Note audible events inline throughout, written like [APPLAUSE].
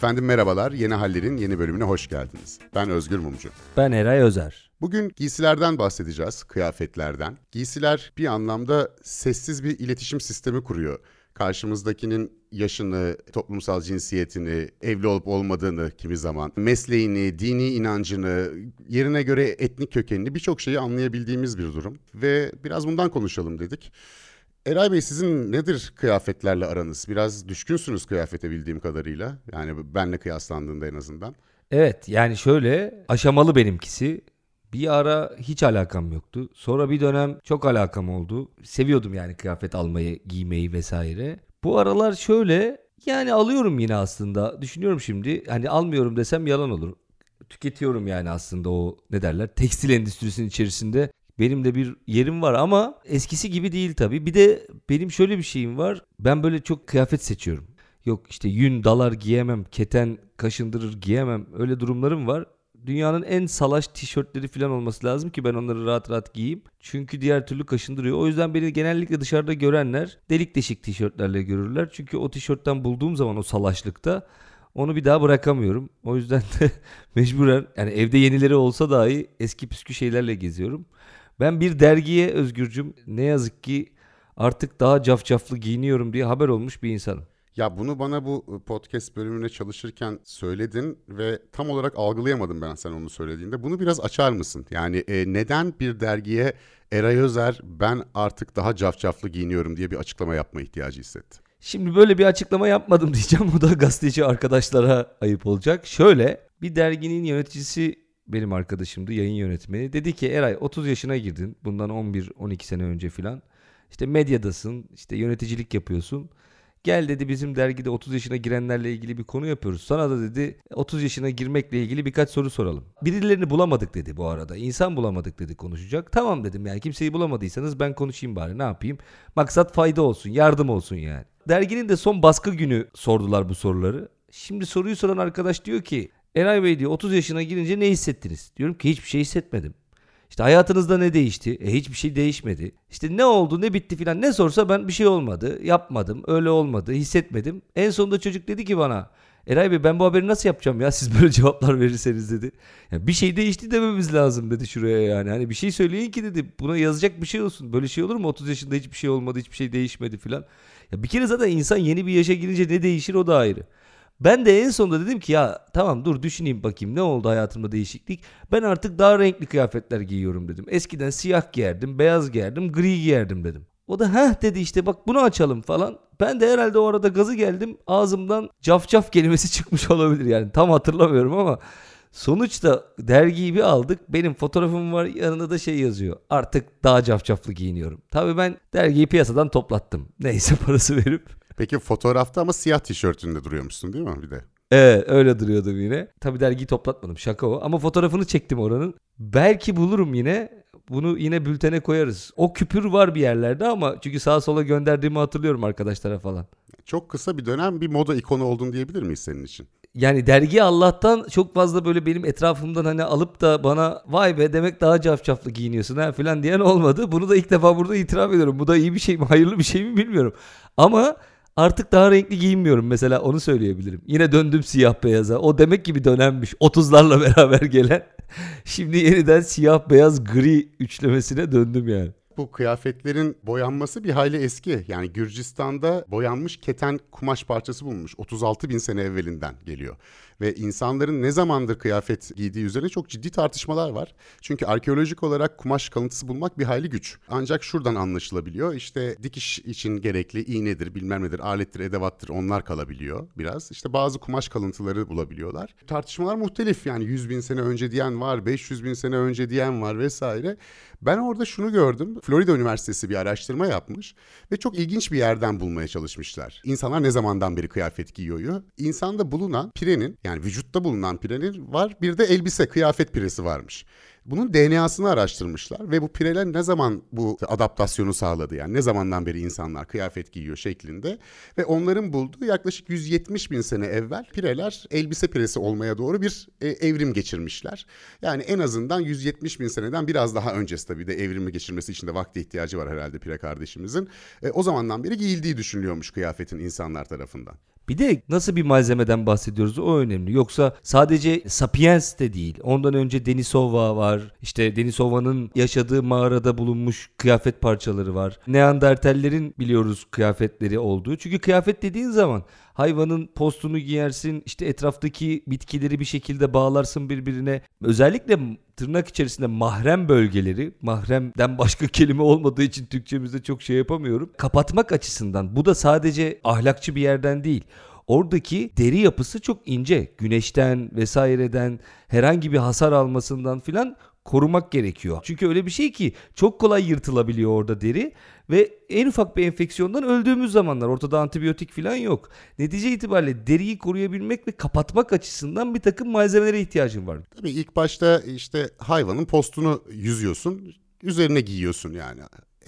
Efendim merhabalar, Yeni Haller'in yeni bölümüne hoş geldiniz. Ben Özgür Mumcu. Ben Eray Özer. Bugün giysilerden bahsedeceğiz, kıyafetlerden. Giysiler bir anlamda sessiz bir iletişim sistemi kuruyor. Karşımızdakinin yaşını, toplumsal cinsiyetini, evli olup olmadığını kimi zaman, mesleğini, dini inancını, yerine göre etnik kökenini birçok şeyi anlayabildiğimiz bir durum. Ve biraz bundan konuşalım dedik. Eray Bey sizin nedir kıyafetlerle aranız? Biraz düşkünsünüz kıyafete bildiğim kadarıyla. Yani benle kıyaslandığında en azından. Evet yani şöyle aşamalı benimkisi. Bir ara hiç alakam yoktu. Sonra bir dönem çok alakam oldu. Seviyordum yani kıyafet almayı, giymeyi vesaire. Bu aralar şöyle yani alıyorum yine aslında. Düşünüyorum şimdi hani almıyorum desem yalan olur. Tüketiyorum yani aslında o ne derler tekstil endüstrisinin içerisinde benim de bir yerim var ama eskisi gibi değil tabii. Bir de benim şöyle bir şeyim var. Ben böyle çok kıyafet seçiyorum. Yok işte yün dalar giyemem, keten kaşındırır giyemem. Öyle durumlarım var. Dünyanın en salaş tişörtleri falan olması lazım ki ben onları rahat rahat giyeyim. Çünkü diğer türlü kaşındırıyor. O yüzden beni genellikle dışarıda görenler delik deşik tişörtlerle görürler. Çünkü o tişörtten bulduğum zaman o salaşlıkta onu bir daha bırakamıyorum. O yüzden [LAUGHS] de mecburen yani evde yenileri olsa dahi eski püskü şeylerle geziyorum. Ben bir dergiye Özgürcüm ne yazık ki artık daha cafcaflı giyiniyorum diye haber olmuş bir insanım. Ya bunu bana bu ıı, podcast bölümüne çalışırken söyledin ve tam olarak algılayamadım ben sen onu söylediğinde. Bunu biraz açar mısın? Yani e, neden bir dergiye Eray Özer ben artık daha cafcaflı giyiniyorum diye bir açıklama yapma ihtiyacı hissetti? Şimdi böyle bir açıklama yapmadım [LAUGHS] diyeceğim. Bu da gazeteci arkadaşlara ayıp olacak. Şöyle bir derginin yöneticisi benim arkadaşımdı yayın yönetmeni. Dedi ki Eray 30 yaşına girdin bundan 11-12 sene önce filan. İşte medyadasın işte yöneticilik yapıyorsun. Gel dedi bizim dergide 30 yaşına girenlerle ilgili bir konu yapıyoruz. Sana da dedi 30 yaşına girmekle ilgili birkaç soru soralım. Birilerini bulamadık dedi bu arada. İnsan bulamadık dedi konuşacak. Tamam dedim yani kimseyi bulamadıysanız ben konuşayım bari ne yapayım. Maksat fayda olsun yardım olsun yani. Derginin de son baskı günü sordular bu soruları. Şimdi soruyu soran arkadaş diyor ki Eray Bey diyor 30 yaşına girince ne hissettiniz? Diyorum ki hiçbir şey hissetmedim. İşte hayatınızda ne değişti? E hiçbir şey değişmedi. İşte ne oldu ne bitti filan ne sorsa ben bir şey olmadı. Yapmadım öyle olmadı hissetmedim. En sonunda çocuk dedi ki bana Eray Bey ben bu haberi nasıl yapacağım ya siz böyle [LAUGHS] cevaplar verirseniz dedi. Yani bir şey değişti dememiz lazım dedi şuraya yani. Hani bir şey söyleyin ki dedi buna yazacak bir şey olsun. Böyle şey olur mu 30 yaşında hiçbir şey olmadı hiçbir şey değişmedi filan. Ya bir kere zaten insan yeni bir yaşa girince ne değişir o da ayrı. Ben de en sonunda dedim ki ya tamam dur düşüneyim bakayım ne oldu hayatımda değişiklik. Ben artık daha renkli kıyafetler giyiyorum dedim. Eskiden siyah giyerdim, beyaz giyerdim, gri giyerdim dedim. O da heh dedi işte bak bunu açalım falan. Ben de herhalde o arada gazı geldim. Ağzımdan cafcaf kelimesi [LAUGHS] çıkmış olabilir yani tam hatırlamıyorum ama Sonuçta dergiyi bir aldık. Benim fotoğrafım var yanında da şey yazıyor. Artık daha cafcaflı giyiniyorum. Tabii ben dergiyi piyasadan toplattım. [LAUGHS] Neyse parası verip. Peki fotoğrafta ama siyah tişörtünde duruyormuşsun değil mi bir de? Evet öyle duruyordum yine. Tabii dergiyi toplatmadım şaka o. Ama fotoğrafını çektim oranın. Belki bulurum yine. Bunu yine bültene koyarız. O küpür var bir yerlerde ama çünkü sağa sola gönderdiğimi hatırlıyorum arkadaşlara falan. Çok kısa bir dönem bir moda ikonu oldun diyebilir miyiz senin için? Yani dergi Allah'tan çok fazla böyle benim etrafımdan hani alıp da bana vay be demek daha cafcaflı giyiniyorsun ha falan diyen olmadı. Bunu da ilk defa burada itiraf ediyorum. Bu da iyi bir şey mi hayırlı bir şey mi bilmiyorum. Ama Artık daha renkli giyinmiyorum mesela onu söyleyebilirim. Yine döndüm siyah beyaza. O demek gibi dönemmiş. 30'larla [LAUGHS] beraber gelen. Şimdi yeniden siyah beyaz gri üçlemesine döndüm yani bu kıyafetlerin boyanması bir hayli eski. Yani Gürcistan'da boyanmış keten kumaş parçası bulunmuş. 36 bin sene evvelinden geliyor. Ve insanların ne zamandır kıyafet giydiği üzerine çok ciddi tartışmalar var. Çünkü arkeolojik olarak kumaş kalıntısı bulmak bir hayli güç. Ancak şuradan anlaşılabiliyor. İşte dikiş için gerekli iğnedir, bilmem nedir, alettir, edevattır onlar kalabiliyor biraz. İşte bazı kumaş kalıntıları bulabiliyorlar. Tartışmalar muhtelif yani 100 bin sene önce diyen var, 500 bin sene önce diyen var vesaire. Ben orada şunu gördüm. Florida Üniversitesi bir araştırma yapmış ve çok ilginç bir yerden bulmaya çalışmışlar. İnsanlar ne zamandan beri kıyafet giyiyor? İnsanda bulunan pirenin yani vücutta bulunan pirenin var bir de elbise kıyafet piresi varmış. Bunun DNA'sını araştırmışlar ve bu pireler ne zaman bu adaptasyonu sağladı yani ne zamandan beri insanlar kıyafet giyiyor şeklinde ve onların bulduğu yaklaşık 170 bin sene evvel pireler elbise piresi olmaya doğru bir e, evrim geçirmişler. Yani en azından 170 bin seneden biraz daha öncesi tabii de evrimi geçirmesi için de vakti ihtiyacı var herhalde pire kardeşimizin. E, o zamandan beri giyildiği düşünülüyormuş kıyafetin insanlar tarafından. Bir de nasıl bir malzemeden bahsediyoruz o önemli. Yoksa sadece Sapiens de değil. Ondan önce Denisova var. İşte Denisova'nın yaşadığı mağarada bulunmuş kıyafet parçaları var. Neandertallerin biliyoruz kıyafetleri olduğu. Çünkü kıyafet dediğin zaman hayvanın postunu giyersin, işte etraftaki bitkileri bir şekilde bağlarsın birbirine. Özellikle tırnak içerisinde mahrem bölgeleri, mahremden başka [LAUGHS] kelime olmadığı için Türkçemizde çok şey yapamıyorum. Kapatmak açısından bu da sadece ahlakçı bir yerden değil. Oradaki deri yapısı çok ince. Güneşten vesaireden herhangi bir hasar almasından filan korumak gerekiyor. Çünkü öyle bir şey ki çok kolay yırtılabiliyor orada deri ve en ufak bir enfeksiyondan öldüğümüz zamanlar ortada antibiyotik falan yok. Netice itibariyle deriyi koruyabilmek ve kapatmak açısından bir takım malzemelere ihtiyacın var. Tabii ilk başta işte hayvanın postunu yüzüyorsun, üzerine giyiyorsun yani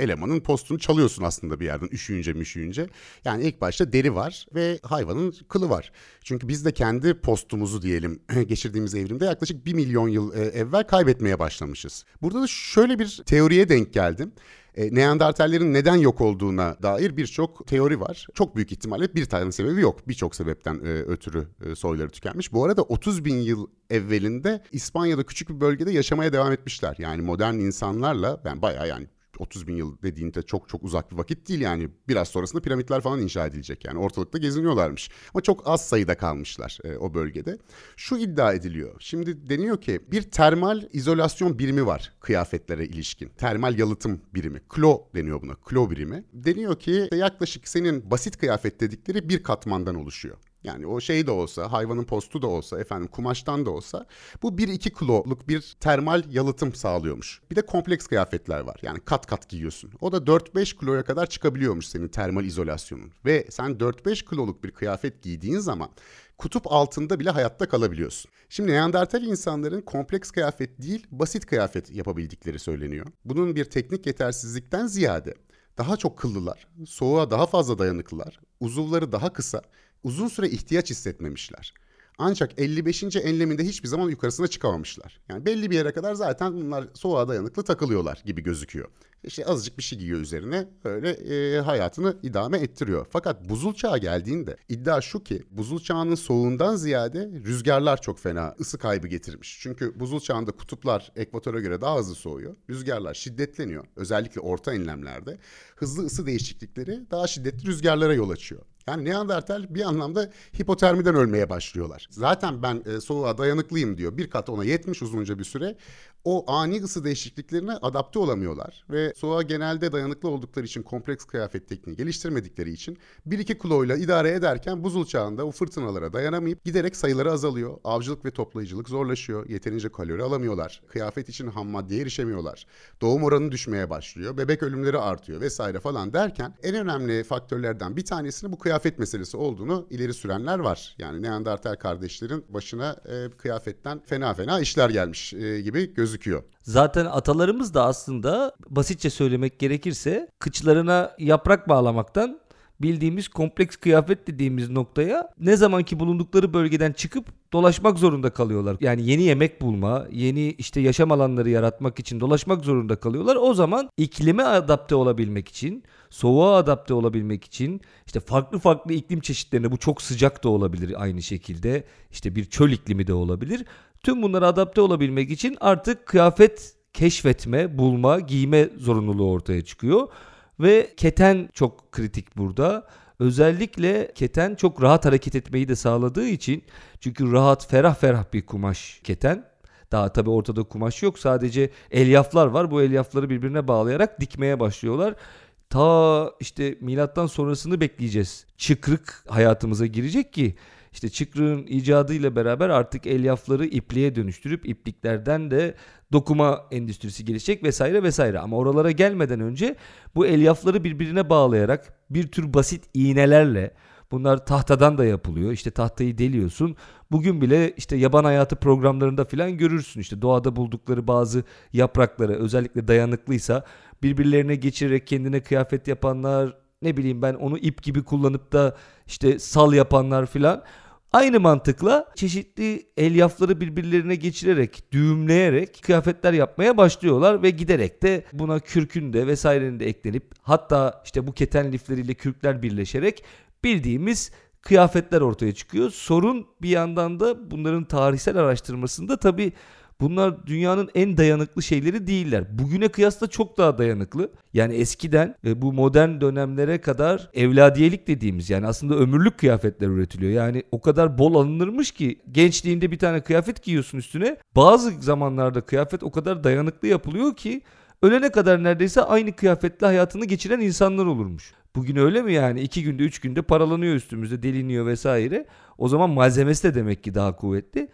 elemanın postunu çalıyorsun aslında bir yerden üşüyünce müşüyünce. Yani ilk başta deri var ve hayvanın kılı var. Çünkü biz de kendi postumuzu diyelim [LAUGHS] geçirdiğimiz evrimde yaklaşık bir milyon yıl e, evvel kaybetmeye başlamışız. Burada da şöyle bir teoriye denk geldim. E, Neandertallerin neden yok olduğuna dair birçok teori var. Çok büyük ihtimalle bir tane sebebi yok. Birçok sebepten e, ötürü e, soyları tükenmiş. Bu arada 30 bin yıl evvelinde İspanya'da küçük bir bölgede yaşamaya devam etmişler. Yani modern insanlarla ben bayağı yani 30 bin yıl dediğinde çok çok uzak bir vakit değil yani. Biraz sonrasında piramitler falan inşa edilecek yani ortalıkta geziniyorlarmış. Ama çok az sayıda kalmışlar e, o bölgede. Şu iddia ediliyor. Şimdi deniyor ki bir termal izolasyon birimi var kıyafetlere ilişkin. Termal yalıtım birimi. Klo deniyor buna. Klo birimi. Deniyor ki yaklaşık senin basit kıyafet dedikleri bir katmandan oluşuyor. Yani o şey de olsa, hayvanın postu da olsa, efendim kumaştan da olsa bu 1-2 kiloluk bir termal yalıtım sağlıyormuş. Bir de kompleks kıyafetler var. Yani kat kat giyiyorsun. O da 4-5 kiloya kadar çıkabiliyormuş senin termal izolasyonun. Ve sen 4-5 kiloluk bir kıyafet giydiğin zaman kutup altında bile hayatta kalabiliyorsun. Şimdi Neandertal insanların kompleks kıyafet değil, basit kıyafet yapabildikleri söyleniyor. Bunun bir teknik yetersizlikten ziyade daha çok kıllılar, soğuğa daha fazla dayanıklılar, uzuvları daha kısa uzun süre ihtiyaç hissetmemişler. Ancak 55. enleminde hiçbir zaman yukarısına çıkamamışlar. Yani belli bir yere kadar zaten bunlar soğuğa dayanıklı takılıyorlar gibi gözüküyor. İşte azıcık bir şey giyiyor üzerine öyle e, hayatını idame ettiriyor. Fakat buzul çağı geldiğinde iddia şu ki buzul çağının soğuğundan ziyade rüzgarlar çok fena ısı kaybı getirmiş. Çünkü buzul çağında kutuplar ekvatora göre daha hızlı soğuyor. Rüzgarlar şiddetleniyor. Özellikle orta enlemlerde hızlı ısı değişiklikleri daha şiddetli rüzgarlara yol açıyor. Yani Neandertal bir anlamda hipotermiden ölmeye başlıyorlar. Zaten ben e, soğuğa dayanıklıyım diyor. Bir kat ona yetmiş uzunca bir süre. O ani ısı değişikliklerine adapte olamıyorlar ve soğuğa genelde dayanıklı oldukları için kompleks kıyafet tekniği geliştirmedikleri için 1-2 kiloyla idare ederken buzul çağında o fırtınalara dayanamayıp giderek sayıları azalıyor. Avcılık ve toplayıcılık zorlaşıyor. Yeterince kalori alamıyorlar. Kıyafet için ham maddeye erişemiyorlar. Doğum oranı düşmeye başlıyor. Bebek ölümleri artıyor vesaire falan derken en önemli faktörlerden bir tanesini bu kıyafet meselesi olduğunu ileri sürenler var. Yani Neandertal kardeşlerin başına e, kıyafetten fena fena işler gelmiş e, gibi gözüküyor. Zaten atalarımız da aslında basitçe söylemek gerekirse kıçlarına yaprak bağlamaktan bildiğimiz kompleks kıyafet dediğimiz noktaya ne zamanki bulundukları bölgeden çıkıp dolaşmak zorunda kalıyorlar. Yani yeni yemek bulma, yeni işte yaşam alanları yaratmak için dolaşmak zorunda kalıyorlar. O zaman iklime adapte olabilmek için, soğuğa adapte olabilmek için işte farklı farklı iklim çeşitlerine bu çok sıcak da olabilir aynı şekilde. İşte bir çöl iklimi de olabilir. Tüm bunlara adapte olabilmek için artık kıyafet keşfetme, bulma, giyme zorunluluğu ortaya çıkıyor. Ve keten çok kritik burada. Özellikle keten çok rahat hareket etmeyi de sağladığı için çünkü rahat ferah ferah bir kumaş keten. Daha tabi ortada kumaş yok sadece elyaflar var. Bu elyafları birbirine bağlayarak dikmeye başlıyorlar. Ta işte milattan sonrasını bekleyeceğiz. Çıkrık hayatımıza girecek ki işte çıkrığın icadıyla beraber artık elyafları ipliğe dönüştürüp ipliklerden de dokuma endüstrisi gelişecek vesaire vesaire. Ama oralara gelmeden önce bu elyafları birbirine bağlayarak bir tür basit iğnelerle Bunlar tahtadan da yapılıyor. İşte tahtayı deliyorsun. Bugün bile işte yaban hayatı programlarında filan görürsün. İşte doğada buldukları bazı yaprakları özellikle dayanıklıysa birbirlerine geçirerek kendine kıyafet yapanlar ne bileyim ben onu ip gibi kullanıp da işte sal yapanlar filan. Aynı mantıkla çeşitli elyafları birbirlerine geçirerek, düğümleyerek kıyafetler yapmaya başlıyorlar ve giderek de buna kürkün de vesairenin de eklenip hatta işte bu keten lifleriyle kürkler birleşerek bildiğimiz kıyafetler ortaya çıkıyor. Sorun bir yandan da bunların tarihsel araştırmasında tabii Bunlar dünyanın en dayanıklı şeyleri değiller. Bugüne kıyasla çok daha dayanıklı. Yani eskiden e, bu modern dönemlere kadar evladiyelik dediğimiz yani aslında ömürlük kıyafetler üretiliyor. Yani o kadar bol alınırmış ki gençliğinde bir tane kıyafet giyiyorsun üstüne. Bazı zamanlarda kıyafet o kadar dayanıklı yapılıyor ki ölene kadar neredeyse aynı kıyafetle hayatını geçiren insanlar olurmuş. Bugün öyle mi yani? iki günde üç günde paralanıyor üstümüzde deliniyor vesaire. O zaman malzemesi de demek ki daha kuvvetli.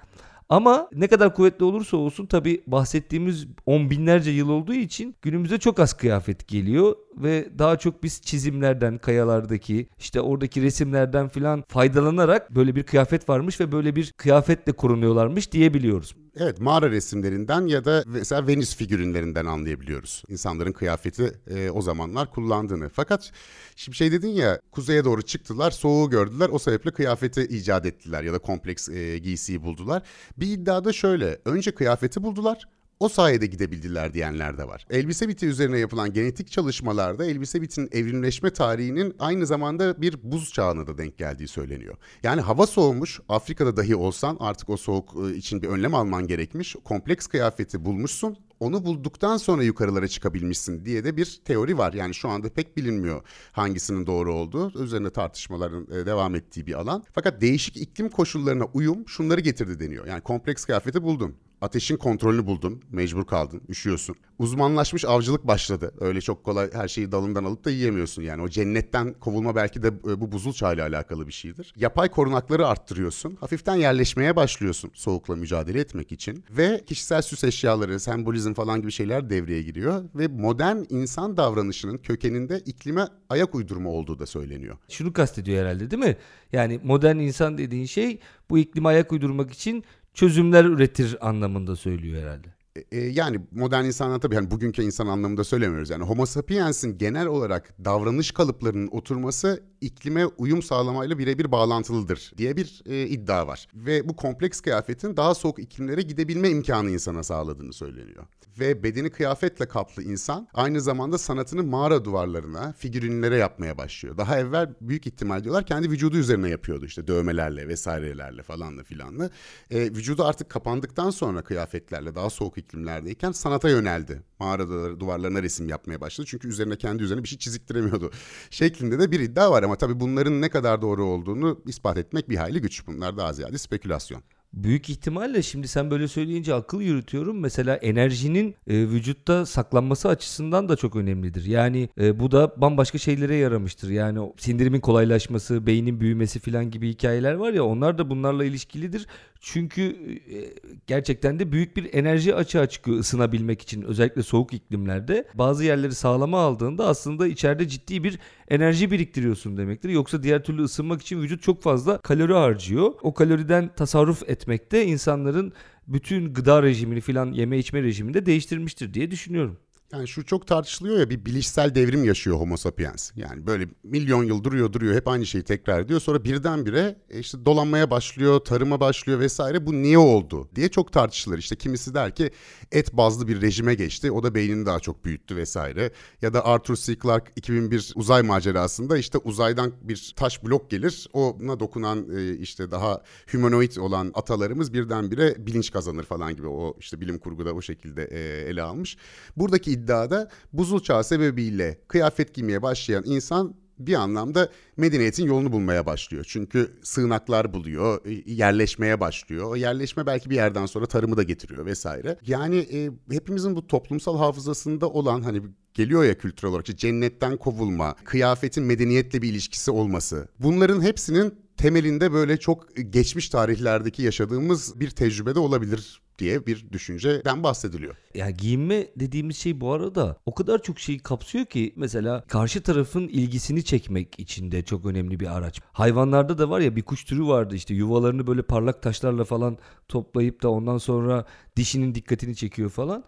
Ama ne kadar kuvvetli olursa olsun tabi bahsettiğimiz on binlerce yıl olduğu için günümüze çok az kıyafet geliyor ve daha çok biz çizimlerden, kayalardaki işte oradaki resimlerden filan faydalanarak böyle bir kıyafet varmış ve böyle bir kıyafetle korunuyorlarmış diyebiliyoruz. Evet mağara resimlerinden ya da mesela Venüs figürünlerinden anlayabiliyoruz. İnsanların kıyafeti e, o zamanlar kullandığını. Fakat şimdi şey dedin ya kuzeye doğru çıktılar soğuğu gördüler o sebeple kıyafeti icat ettiler ya da kompleks e, giysiyi buldular. Bir iddiada şöyle önce kıyafeti buldular o sayede gidebildiler diyenler de var. Elbise biti üzerine yapılan genetik çalışmalarda elbise bitinin evrimleşme tarihinin aynı zamanda bir buz çağına da denk geldiği söyleniyor. Yani hava soğumuş, Afrika'da dahi olsan artık o soğuk ıı, için bir önlem alman gerekmiş. Kompleks kıyafeti bulmuşsun, onu bulduktan sonra yukarılara çıkabilmişsin diye de bir teori var. Yani şu anda pek bilinmiyor hangisinin doğru olduğu. Üzerine tartışmaların ıı, devam ettiği bir alan. Fakat değişik iklim koşullarına uyum şunları getirdi deniyor. Yani kompleks kıyafeti buldun. Ateşin kontrolünü buldun. Mecbur kaldın. Üşüyorsun. Uzmanlaşmış avcılık başladı. Öyle çok kolay her şeyi dalından alıp da yiyemiyorsun yani. O cennetten kovulma belki de e, bu buzul çağıyla alakalı bir şeydir. Yapay korunakları arttırıyorsun. Hafiften yerleşmeye başlıyorsun soğukla mücadele etmek için. Ve kişisel süs eşyaları, sembolizm falan gibi şeyler devreye giriyor. Ve modern insan davranışının kökeninde iklime ayak uydurma olduğu da söyleniyor. Şunu kastediyor herhalde değil mi? Yani modern insan dediğin şey bu iklime ayak uydurmak için çözümler üretir anlamında söylüyor herhalde. E, e, yani modern insanlar tabii yani bugünkü insan anlamında söylemiyoruz. Yani homo sapiens'in genel olarak davranış kalıplarının oturması iklime uyum sağlamayla birebir bağlantılıdır diye bir e, iddia var. Ve bu kompleks kıyafetin daha soğuk iklimlere gidebilme imkanı insana sağladığını söyleniyor. Ve bedeni kıyafetle kaplı insan aynı zamanda sanatını mağara duvarlarına, figürinlere yapmaya başlıyor. Daha evvel büyük ihtimal diyorlar kendi vücudu üzerine yapıyordu işte dövmelerle vesairelerle falanla filanla. E, vücudu artık kapandıktan sonra kıyafetlerle daha soğuk iklimlerdeyken sanata yöneldi. Mağara duvarlarına resim yapmaya başladı. Çünkü üzerine kendi üzerine bir şey çiziktiremiyordu. [LAUGHS] Şeklinde de bir iddia var ama tabii bunların ne kadar doğru olduğunu ispat etmek bir hayli güç. Bunlar daha ziyade spekülasyon. Büyük ihtimalle şimdi sen böyle söyleyince akıl yürütüyorum. Mesela enerjinin e, vücutta saklanması açısından da çok önemlidir. Yani e, bu da bambaşka şeylere yaramıştır. Yani sindirimin kolaylaşması, beynin büyümesi falan gibi hikayeler var ya onlar da bunlarla ilişkilidir. Çünkü e, gerçekten de büyük bir enerji açığa çıkıyor ısınabilmek için özellikle soğuk iklimlerde. Bazı yerleri sağlama aldığında aslında içeride ciddi bir enerji biriktiriyorsun demektir. Yoksa diğer türlü ısınmak için vücut çok fazla kalori harcıyor. O kaloriden tasarruf etmekte insanların bütün gıda rejimini filan yeme içme rejimini de değiştirmiştir diye düşünüyorum. Yani şu çok tartışılıyor ya bir bilişsel devrim yaşıyor Homo sapiens. Yani böyle milyon yıl duruyor duruyor hep aynı şeyi tekrar ediyor. Sonra birdenbire e, işte dolanmaya başlıyor, tarıma başlıyor vesaire. Bu niye oldu diye çok tartışılır. İşte kimisi der ki et bazlı bir rejime geçti. O da beynini daha çok büyüttü vesaire. Ya da Arthur C. Clarke 2001 uzay macerasında işte uzaydan bir taş blok gelir. Ona dokunan e, işte daha humanoid olan atalarımız birdenbire bilinç kazanır falan gibi. O işte bilim kurguda o şekilde e, ele almış. Buradaki iddiada buzul çağı sebebiyle kıyafet giymeye başlayan insan bir anlamda medeniyetin yolunu bulmaya başlıyor. Çünkü sığınaklar buluyor, yerleşmeye başlıyor. O yerleşme belki bir yerden sonra tarımı da getiriyor vesaire. Yani e, hepimizin bu toplumsal hafızasında olan hani geliyor ya kültürel olarak işte cennetten kovulma, kıyafetin medeniyetle bir ilişkisi olması. Bunların hepsinin temelinde böyle çok geçmiş tarihlerdeki yaşadığımız bir tecrübede olabilir diye bir düşünceden bahsediliyor. Ya giyinme dediğimiz şey bu arada o kadar çok şeyi kapsıyor ki mesela karşı tarafın ilgisini çekmek için de çok önemli bir araç. Hayvanlarda da var ya bir kuş türü vardı işte yuvalarını böyle parlak taşlarla falan toplayıp da ondan sonra dişinin dikkatini çekiyor falan.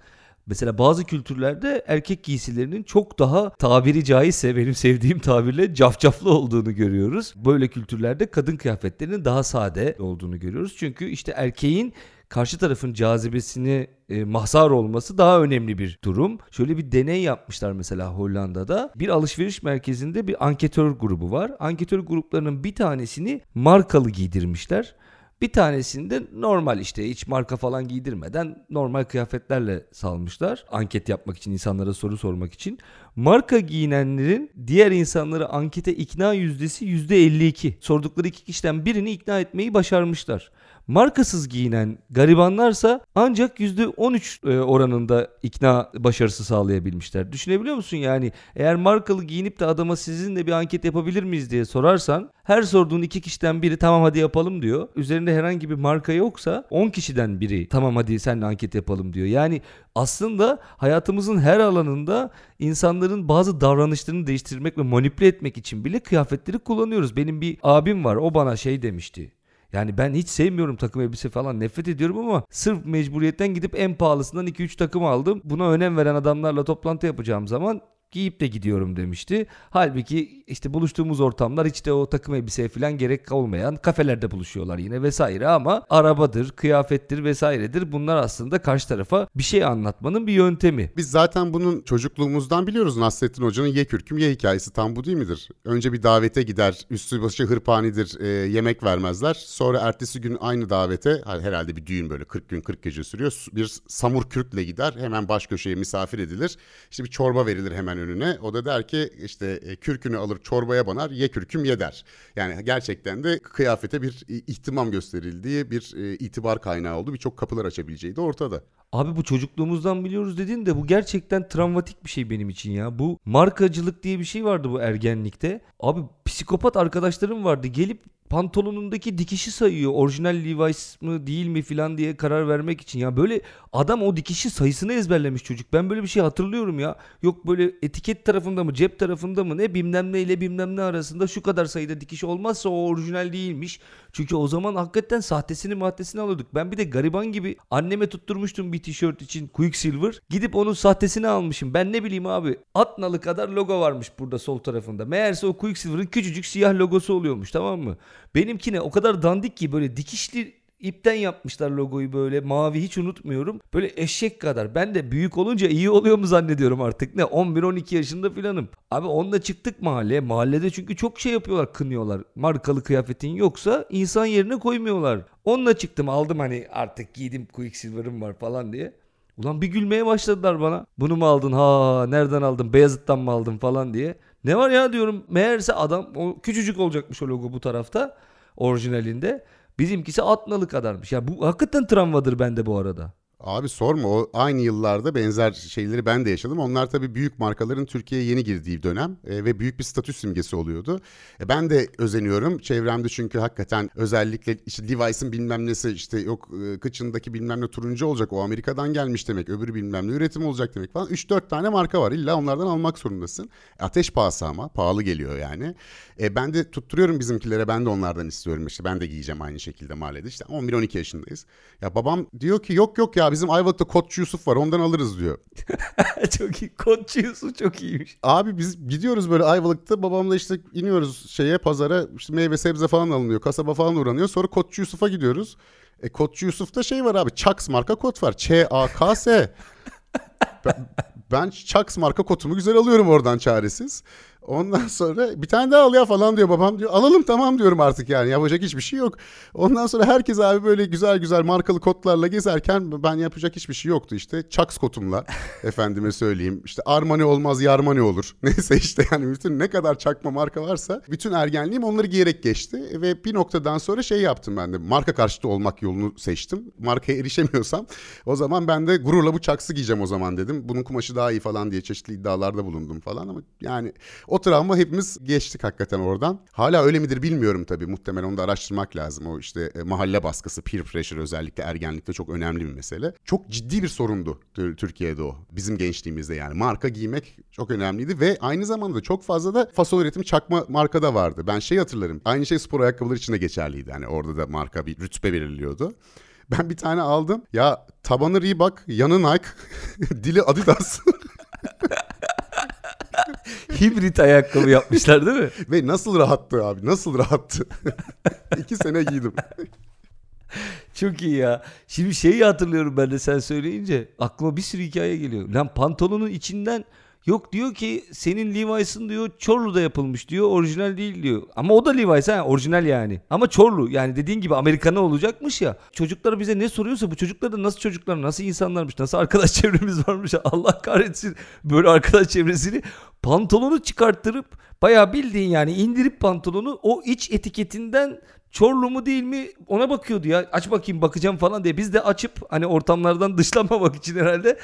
Mesela bazı kültürlerde erkek giysilerinin çok daha tabiri caizse benim sevdiğim tabirle cafcaflı olduğunu görüyoruz. Böyle kültürlerde kadın kıyafetlerinin daha sade olduğunu görüyoruz. Çünkü işte erkeğin karşı tarafın cazibesini e, mahzar olması daha önemli bir durum. Şöyle bir deney yapmışlar mesela Hollanda'da. Bir alışveriş merkezinde bir anketör grubu var. Anketör gruplarının bir tanesini markalı giydirmişler. Bir tanesini de normal işte hiç marka falan giydirmeden normal kıyafetlerle salmışlar. Anket yapmak için, insanlara soru sormak için. Marka giyinenlerin diğer insanları ankete ikna yüzdesi %52. Sordukları iki kişiden birini ikna etmeyi başarmışlar. Markasız giyinen garibanlarsa ancak %13 e, oranında ikna başarısı sağlayabilmişler. Düşünebiliyor musun yani eğer markalı giyinip de adama sizinle bir anket yapabilir miyiz diye sorarsan her sorduğun iki kişiden biri tamam hadi yapalım diyor. Üzerinde herhangi bir marka yoksa 10 kişiden biri tamam hadi seninle anket yapalım diyor. Yani aslında hayatımızın her alanında insanların bazı davranışlarını değiştirmek ve manipüle etmek için bile kıyafetleri kullanıyoruz. Benim bir abim var o bana şey demişti. Yani ben hiç sevmiyorum takım elbise falan nefret ediyorum ama sırf mecburiyetten gidip en pahalısından 2-3 takım aldım. Buna önem veren adamlarla toplantı yapacağım zaman giyip de gidiyorum demişti. Halbuki işte buluştuğumuz ortamlar hiç de o takım elbiseye falan gerek olmayan kafelerde buluşuyorlar yine vesaire ama arabadır, kıyafettir vesairedir. Bunlar aslında karşı tarafa bir şey anlatmanın bir yöntemi. Biz zaten bunun çocukluğumuzdan biliyoruz Nasrettin Hoca'nın ye kürküm ye hikayesi tam bu değil midir? Önce bir davete gider, üstü başı hırpanidir, e, yemek vermezler. Sonra ertesi gün aynı davete, herhalde bir düğün böyle 40 gün 40 gece sürüyor. Bir samur kürkle gider, hemen baş köşeye misafir edilir. İşte bir çorba verilir hemen önüne. O da der ki işte e, kürkünü alır çorbaya banar ye kürküm ye der. Yani gerçekten de kıyafete bir ihtimam gösterildiği bir e, itibar kaynağı oldu. Birçok kapılar açabileceği de ortada. Abi bu çocukluğumuzdan biliyoruz dedin de bu gerçekten travmatik bir şey benim için ya. Bu markacılık diye bir şey vardı bu ergenlikte. Abi psikopat arkadaşlarım vardı gelip pantolonundaki dikişi sayıyor. Orijinal Levi's mı değil mi filan diye karar vermek için. Ya böyle adam o dikişi sayısını ezberlemiş çocuk. Ben böyle bir şey hatırlıyorum ya. Yok böyle etiket tarafında mı cep tarafında mı ne bilmem ne ile bilmem ne arasında şu kadar sayıda dikiş olmazsa o orijinal değilmiş. Çünkü o zaman hakikaten sahtesini maddesini alıyorduk. Ben bir de gariban gibi anneme tutturmuştum bir tişört için Quicksilver. Gidip onun sahtesini almışım. Ben ne bileyim abi. At nalı kadar logo varmış burada sol tarafında. Meğerse o Quicksilver'ın küçücük siyah logosu oluyormuş tamam mı? Benimkine o kadar dandik ki böyle dikişli ipten yapmışlar logoyu böyle mavi hiç unutmuyorum. Böyle eşek kadar. Ben de büyük olunca iyi oluyor mu zannediyorum artık. Ne 11-12 yaşında filanım. Abi onunla çıktık mahalleye. Mahallede çünkü çok şey yapıyorlar kınıyorlar. Markalı kıyafetin yoksa insan yerine koymuyorlar. Onunla çıktım aldım hani artık giydim Quicksilver'ım var falan diye. Ulan bir gülmeye başladılar bana. Bunu mu aldın? Ha nereden aldın? Beyazıt'tan mı aldın falan diye. Ne var ya diyorum. Meğerse adam o küçücük olacakmış o logo bu tarafta orijinalinde. Bizimkisi atnalı kadarmış. Ya bu hakikaten travmadır bende bu arada. Abi sorma o aynı yıllarda benzer şeyleri ben de yaşadım. Onlar tabii büyük markaların Türkiye'ye yeni girdiği dönem e, ve büyük bir statü simgesi oluyordu. E, ben de özeniyorum çevremde çünkü hakikaten özellikle işte Levi's'in bilmem nesi işte yok e, kıçındaki bilmem ne turuncu olacak o Amerika'dan gelmiş demek öbürü bilmem ne üretim olacak demek falan. 3-4 tane marka var illa onlardan almak zorundasın. E, ateş pahası ama pahalı geliyor yani. E, ben de tutturuyorum bizimkilere ben de onlardan istiyorum işte ben de giyeceğim aynı şekilde mahallede işte 11-12 yaşındayız. Ya babam diyor ki yok yok ya bizim Ayvalık'ta Kotçu Yusuf var ondan alırız diyor. [LAUGHS] çok iyi. Kotçu Yusuf çok iyiymiş. Abi biz gidiyoruz böyle Ayvalık'ta babamla işte iniyoruz şeye pazara işte meyve sebze falan alınıyor. Kasaba falan uğranıyor. Sonra Kotçu Yusuf'a gidiyoruz. E Kotçu Yusuf'ta şey var abi. Çaks marka kot var. Ç-A-K-S. [LAUGHS] ben, ben Çaks marka kotumu güzel alıyorum oradan çaresiz. Ondan sonra bir tane daha al ya falan diyor babam diyor. Alalım tamam diyorum artık yani yapacak hiçbir şey yok. Ondan sonra herkes abi böyle güzel güzel markalı kotlarla gezerken ben yapacak hiçbir şey yoktu işte. Chucks kotumla [LAUGHS] efendime söyleyeyim. İşte Armani olmaz Yarmani olur. [LAUGHS] Neyse işte yani bütün ne kadar çakma marka varsa bütün ergenliğim onları giyerek geçti. Ve bir noktadan sonra şey yaptım ben de marka karşıtı olmak yolunu seçtim. Markaya erişemiyorsam o zaman ben de gururla bu Chucks'ı giyeceğim o zaman dedim. Bunun kumaşı daha iyi falan diye çeşitli iddialarda bulundum falan ama yani o travma hepimiz geçtik hakikaten oradan. Hala öyle midir bilmiyorum tabii. Muhtemelen onu da araştırmak lazım. O işte e, mahalle baskısı, peer pressure özellikle ergenlikte çok önemli bir mesele. Çok ciddi bir sorundu Türkiye'de o. Bizim gençliğimizde yani. Marka giymek çok önemliydi ve aynı zamanda çok fazla da fasol üretim çakma marka da vardı. Ben şey hatırlarım. Aynı şey spor ayakkabıları için de geçerliydi. Hani orada da marka bir rütbe veriliyordu. [LAUGHS] Ben bir tane aldım. Ya tabanı Reebok, yanı Nike, [LAUGHS] dili Adidas. [LAUGHS] [LAUGHS] Hibrit ayakkabı yapmışlar değil mi? Ve nasıl rahattı abi nasıl rahattı. [LAUGHS] İki sene giydim. Çok iyi ya. Şimdi şeyi hatırlıyorum ben de sen söyleyince. Aklıma bir sürü hikaye geliyor. Lan pantolonun içinden Yok diyor ki senin Levi's'ın diyor Çorlu'da yapılmış diyor orijinal değil diyor. Ama o da Levi's ha orijinal yani. Ama Çorlu yani dediğin gibi Amerikan'a olacakmış ya. Çocuklar bize ne soruyorsa bu çocuklar da nasıl çocuklar nasıl insanlarmış nasıl arkadaş [LAUGHS] çevremiz varmış Allah kahretsin böyle arkadaş çevresini pantolonu çıkarttırıp bayağı bildiğin yani indirip pantolonu o iç etiketinden Çorlu mu değil mi ona bakıyordu ya aç bakayım bakacağım falan diye biz de açıp hani ortamlardan [LAUGHS] dışlanmamak için herhalde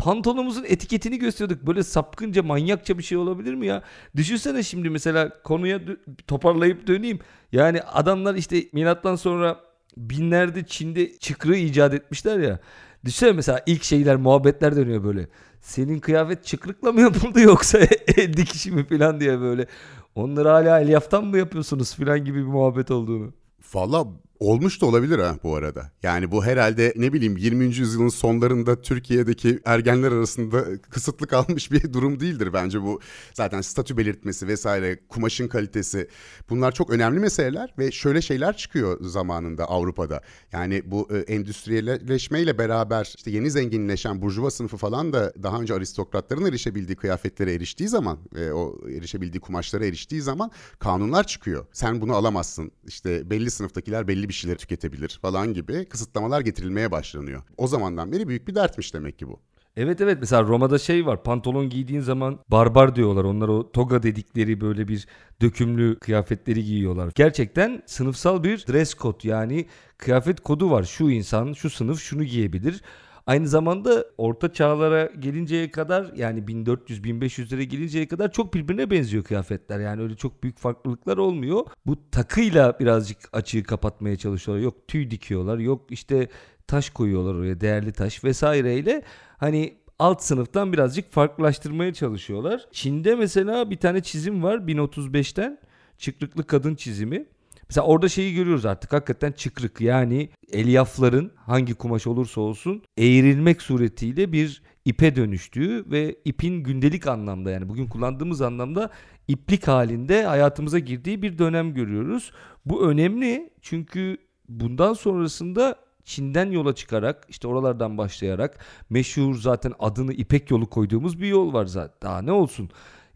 pantolonumuzun etiketini gösteriyorduk. Böyle sapkınca manyakça bir şey olabilir mi ya? Düşünsene şimdi mesela konuya toparlayıp döneyim. Yani adamlar işte milattan sonra binlerde Çin'de çıkrığı icat etmişler ya. Düşünsene mesela ilk şeyler muhabbetler dönüyor böyle. Senin kıyafet çıkrıkla mı yapıldı yoksa [LAUGHS] dikişi mi falan diye böyle. Onları hala elyaftan mı yapıyorsunuz falan gibi bir muhabbet olduğunu. Valla Olmuş da olabilir ha bu arada. Yani bu herhalde ne bileyim 20. yüzyılın sonlarında Türkiye'deki ergenler arasında kısıtlı kalmış bir [LAUGHS] durum değildir bence bu. Zaten statü belirtmesi vesaire, kumaşın kalitesi bunlar çok önemli meseleler ve şöyle şeyler çıkıyor zamanında Avrupa'da. Yani bu e, endüstriyelleşmeyle beraber işte yeni zenginleşen burjuva sınıfı falan da daha önce aristokratların erişebildiği kıyafetlere eriştiği zaman ve o erişebildiği kumaşlara eriştiği zaman kanunlar çıkıyor. Sen bunu alamazsın. İşte belli sınıftakiler belli bir şeyleri tüketebilir falan gibi kısıtlamalar getirilmeye başlanıyor. O zamandan beri büyük bir dertmiş demek ki bu. Evet evet mesela Roma'da şey var pantolon giydiğin zaman barbar diyorlar. Onlar o toga dedikleri böyle bir dökümlü kıyafetleri giyiyorlar. Gerçekten sınıfsal bir dress code yani kıyafet kodu var. Şu insan şu sınıf şunu giyebilir. Aynı zamanda orta çağlara gelinceye kadar yani 1400-1500'lere gelinceye kadar çok birbirine benziyor kıyafetler. Yani öyle çok büyük farklılıklar olmuyor. Bu takıyla birazcık açığı kapatmaya çalışıyorlar. Yok tüy dikiyorlar yok işte taş koyuyorlar oraya değerli taş vesaireyle. Hani alt sınıftan birazcık farklılaştırmaya çalışıyorlar. Çin'de mesela bir tane çizim var 1035'ten çıkrıklı kadın çizimi. Mesela orada şeyi görüyoruz artık hakikaten çıkrık yani elyafların hangi kumaş olursa olsun eğrilmek suretiyle bir ipe dönüştüğü ve ipin gündelik anlamda yani bugün kullandığımız anlamda iplik halinde hayatımıza girdiği bir dönem görüyoruz. Bu önemli çünkü bundan sonrasında Çin'den yola çıkarak işte oralardan başlayarak meşhur zaten adını İpek yolu koyduğumuz bir yol var zaten. Daha ne olsun?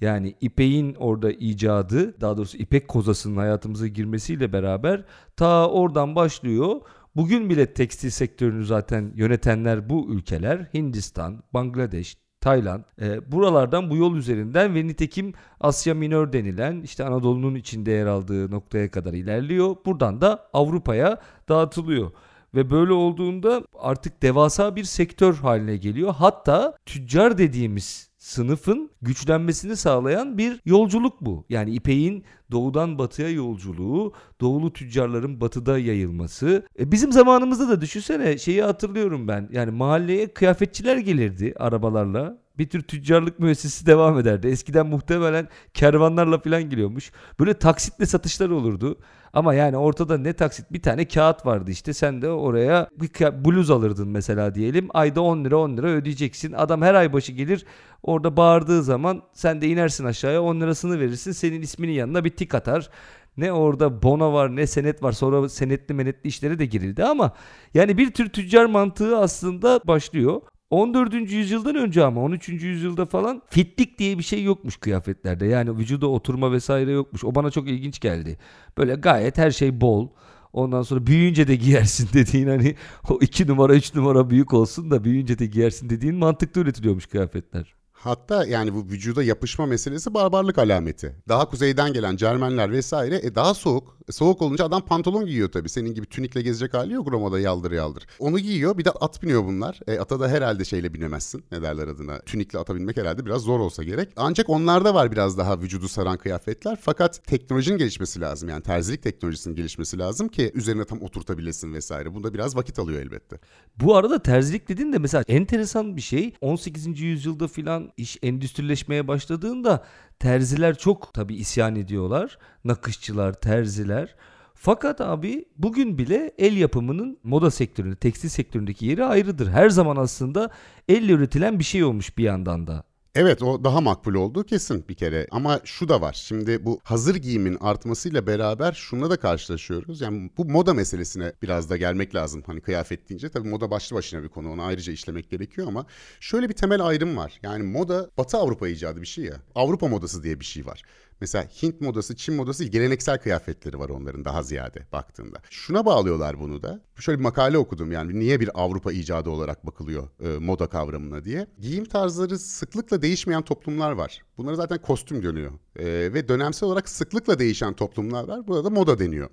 Yani İpek'in orada icadı, daha doğrusu İpek kozasının hayatımıza girmesiyle beraber ta oradan başlıyor. Bugün bile tekstil sektörünü zaten yönetenler bu ülkeler. Hindistan, Bangladeş, Tayland. E, buralardan bu yol üzerinden ve nitekim Asya Minör denilen işte Anadolu'nun içinde yer aldığı noktaya kadar ilerliyor. Buradan da Avrupa'ya dağıtılıyor. Ve böyle olduğunda artık devasa bir sektör haline geliyor. Hatta tüccar dediğimiz sınıfın güçlenmesini sağlayan bir yolculuk bu. Yani İpek'in doğudan batıya yolculuğu, doğulu tüccarların batıda yayılması. E bizim zamanımızda da düşünsene şeyi hatırlıyorum ben. Yani mahalleye kıyafetçiler gelirdi arabalarla. Bir tür tüccarlık müessesesi devam ederdi. Eskiden muhtemelen kervanlarla falan geliyormuş. Böyle taksitle satışlar olurdu. Ama yani ortada ne taksit bir tane kağıt vardı işte sen de oraya bir bluz alırdın mesela diyelim. Ayda 10 lira 10 lira ödeyeceksin. Adam her ay başı gelir orada bağırdığı zaman sen de inersin aşağıya 10 lirasını verirsin. Senin isminin yanına bir tik atar. Ne orada bono var ne senet var sonra senetli menetli işlere de girildi ama yani bir tür tüccar mantığı aslında başlıyor. 14. yüzyıldan önce ama 13. yüzyılda falan fitlik diye bir şey yokmuş kıyafetlerde. Yani vücuda oturma vesaire yokmuş. O bana çok ilginç geldi. Böyle gayet her şey bol. Ondan sonra büyüyünce de giyersin [LAUGHS] dediğin hani o 2 numara 3 numara büyük olsun da büyüyünce de giyersin dediğin mantıklı üretiliyormuş kıyafetler. Hatta yani bu vücuda yapışma meselesi barbarlık alameti. Daha kuzeyden gelen Cermenler vesaire e daha soğuk. Soğuk olunca adam pantolon giyiyor tabii. Senin gibi tünikle gezecek hali yok Roma'da yaldır yaldır. Onu giyiyor bir de at biniyor bunlar. E, ata da herhalde şeyle binemezsin. Ne derler adına. Tünikle ata binmek herhalde biraz zor olsa gerek. Ancak onlarda var biraz daha vücudu saran kıyafetler. Fakat teknolojinin gelişmesi lazım. Yani terzilik teknolojisinin gelişmesi lazım ki üzerine tam oturtabilesin vesaire. Bunda biraz vakit alıyor elbette. Bu arada terzilik dedin de mesela enteresan bir şey. 18. yüzyılda filan iş endüstrileşmeye başladığında terziler çok tabi isyan ediyorlar. Nakışçılar, terziler. Fakat abi bugün bile el yapımının moda sektöründe, tekstil sektöründeki yeri ayrıdır. Her zaman aslında elle üretilen bir şey olmuş bir yandan da. Evet o daha makbul oldu kesin bir kere. Ama şu da var. Şimdi bu hazır giyimin artmasıyla beraber şununla da karşılaşıyoruz. Yani bu moda meselesine biraz da gelmek lazım. Hani kıyafet deyince tabii moda başlı başına bir konu. Onu ayrıca işlemek gerekiyor ama şöyle bir temel ayrım var. Yani moda Batı Avrupa icadı bir şey ya. Avrupa modası diye bir şey var. Mesela Hint modası, Çin modası geleneksel kıyafetleri var onların daha ziyade baktığında. Şuna bağlıyorlar bunu da. Şöyle bir makale okudum yani niye bir Avrupa icadı olarak bakılıyor e, moda kavramına diye. Giyim tarzları sıklıkla değişmeyen toplumlar var. Bunlara zaten kostüm dönüyor. E, ve dönemsel olarak sıklıkla değişen toplumlar var. Burada da moda deniyor.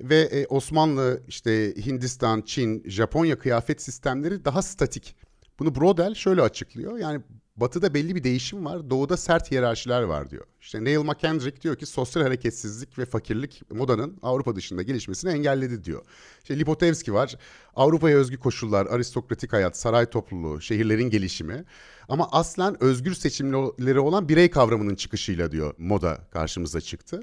Ve e, Osmanlı, işte Hindistan, Çin, Japonya kıyafet sistemleri daha statik. Bunu Brodel şöyle açıklıyor. Yani Batı'da belli bir değişim var, doğuda sert hiyerarşiler var diyor. İşte Neil McKendrick diyor ki sosyal hareketsizlik ve fakirlik modanın Avrupa dışında gelişmesini engelledi diyor. İşte Lipotevski var, Avrupa'ya özgü koşullar, aristokratik hayat, saray topluluğu, şehirlerin gelişimi. Ama aslen özgür seçimleri olan birey kavramının çıkışıyla diyor moda karşımıza çıktı.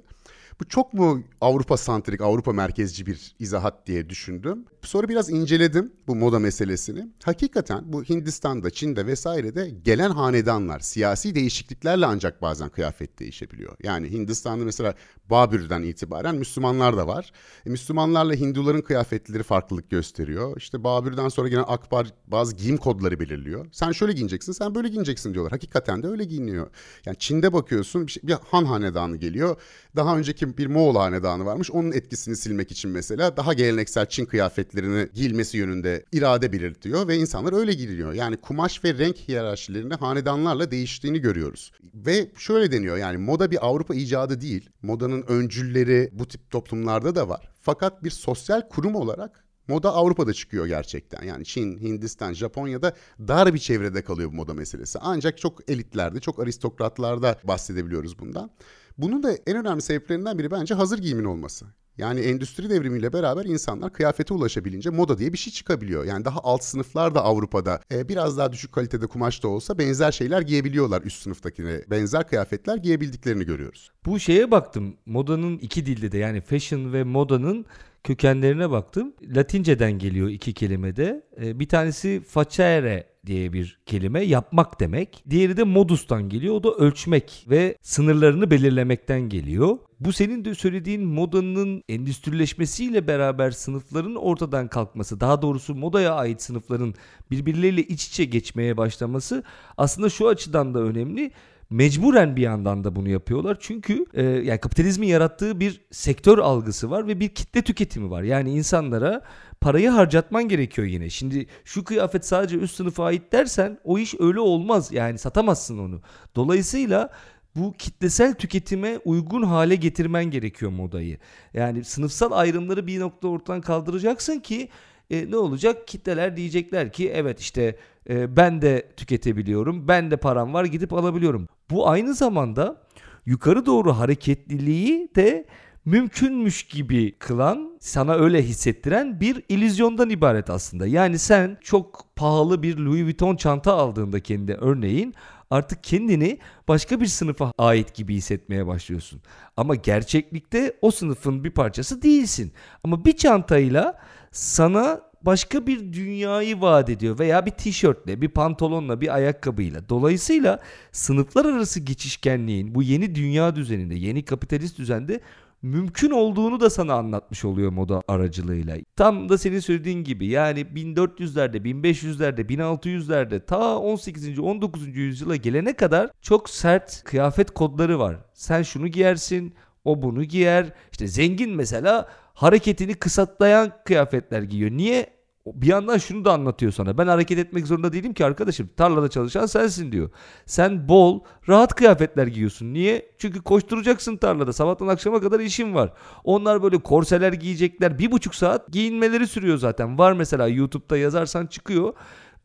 Bu çok mu Avrupa santrik, Avrupa merkezci bir izahat diye düşündüm. Sonra biraz inceledim bu moda meselesini. Hakikaten bu Hindistan'da, Çin'de vesairede gelen hanedanlar siyasi değişikliklerle ancak bazen kıyafet değişebiliyor. Yani Hindistan'da mesela Babür'den itibaren Müslümanlar da var. E, Müslümanlarla Hinduların kıyafetleri farklılık gösteriyor. İşte Babür'den sonra gelen Akbar bazı giyim kodları belirliyor. Sen şöyle giyineceksin, sen böyle giyineceksin diyorlar. Hakikaten de öyle giyiniyor. Yani Çin'de bakıyorsun bir, şey, bir Han hanedanı geliyor. Daha önceki bir Moğol hanedanı varmış. Onun etkisini silmek için mesela daha geleneksel Çin kıyafetlerini giyilmesi yönünde irade belirtiyor ve insanlar öyle giyiniyor. Yani kumaş ve renk hiyerarşilerinde hanedanlarla değiştiğini görüyoruz. Ve şöyle deniyor yani moda bir Avrupa icadı değil. Modanın öncülleri bu tip toplumlarda da var. Fakat bir sosyal kurum olarak Moda Avrupa'da çıkıyor gerçekten. Yani Çin, Hindistan, Japonya'da dar bir çevrede kalıyor bu moda meselesi. Ancak çok elitlerde, çok aristokratlarda bahsedebiliyoruz bundan. Bunun da en önemli sebeplerinden biri bence hazır giyimin olması. Yani endüstri devrimiyle beraber insanlar kıyafete ulaşabilince moda diye bir şey çıkabiliyor. Yani daha alt sınıflar da Avrupa'da e, biraz daha düşük kalitede kumaş da olsa benzer şeyler giyebiliyorlar üst sınıftakine. Benzer kıyafetler giyebildiklerini görüyoruz. Bu şeye baktım. Modanın iki dilde de yani fashion ve modanın kökenlerine baktım. Latinceden geliyor iki kelimede. E, bir tanesi facere diye bir kelime yapmak demek. Diğeri de modustan geliyor. O da ölçmek ve sınırlarını belirlemekten geliyor. Bu senin de söylediğin modanın endüstrileşmesiyle beraber sınıfların ortadan kalkması, daha doğrusu modaya ait sınıfların birbirleriyle iç içe geçmeye başlaması aslında şu açıdan da önemli mecburen bir yandan da bunu yapıyorlar. Çünkü e, yani kapitalizmin yarattığı bir sektör algısı var ve bir kitle tüketimi var. Yani insanlara parayı harcatman gerekiyor yine. Şimdi şu kıyafet sadece üst sınıfa ait dersen o iş öyle olmaz. Yani satamazsın onu. Dolayısıyla bu kitlesel tüketime uygun hale getirmen gerekiyor modayı. Yani sınıfsal ayrımları bir nokta ortadan kaldıracaksın ki e, ne olacak? Kitleler diyecekler ki evet işte e, ben de tüketebiliyorum, ben de param var gidip alabiliyorum. Bu aynı zamanda yukarı doğru hareketliliği de mümkünmüş gibi kılan, sana öyle hissettiren bir illüzyondan ibaret aslında. Yani sen çok pahalı bir Louis Vuitton çanta aldığında kendi örneğin artık kendini başka bir sınıfa ait gibi hissetmeye başlıyorsun. Ama gerçeklikte o sınıfın bir parçası değilsin. Ama bir çantayla sana başka bir dünyayı vaat ediyor veya bir tişörtle, bir pantolonla, bir ayakkabıyla. Dolayısıyla sınıflar arası geçişkenliğin bu yeni dünya düzeninde, yeni kapitalist düzende mümkün olduğunu da sana anlatmış oluyor moda aracılığıyla. Tam da senin söylediğin gibi yani 1400'lerde, 1500'lerde, 1600'lerde ta 18. 19. yüzyıla gelene kadar çok sert kıyafet kodları var. Sen şunu giyersin, o bunu giyer. İşte zengin mesela hareketini kısıtlayan kıyafetler giyiyor. Niye? Bir yandan şunu da anlatıyor sana. Ben hareket etmek zorunda değilim ki arkadaşım. Tarlada çalışan sensin diyor. Sen bol, rahat kıyafetler giyiyorsun. Niye? Çünkü koşturacaksın tarlada. Sabahtan akşama kadar işin var. Onlar böyle korseler giyecekler. Bir buçuk saat giyinmeleri sürüyor zaten. Var mesela YouTube'da yazarsan çıkıyor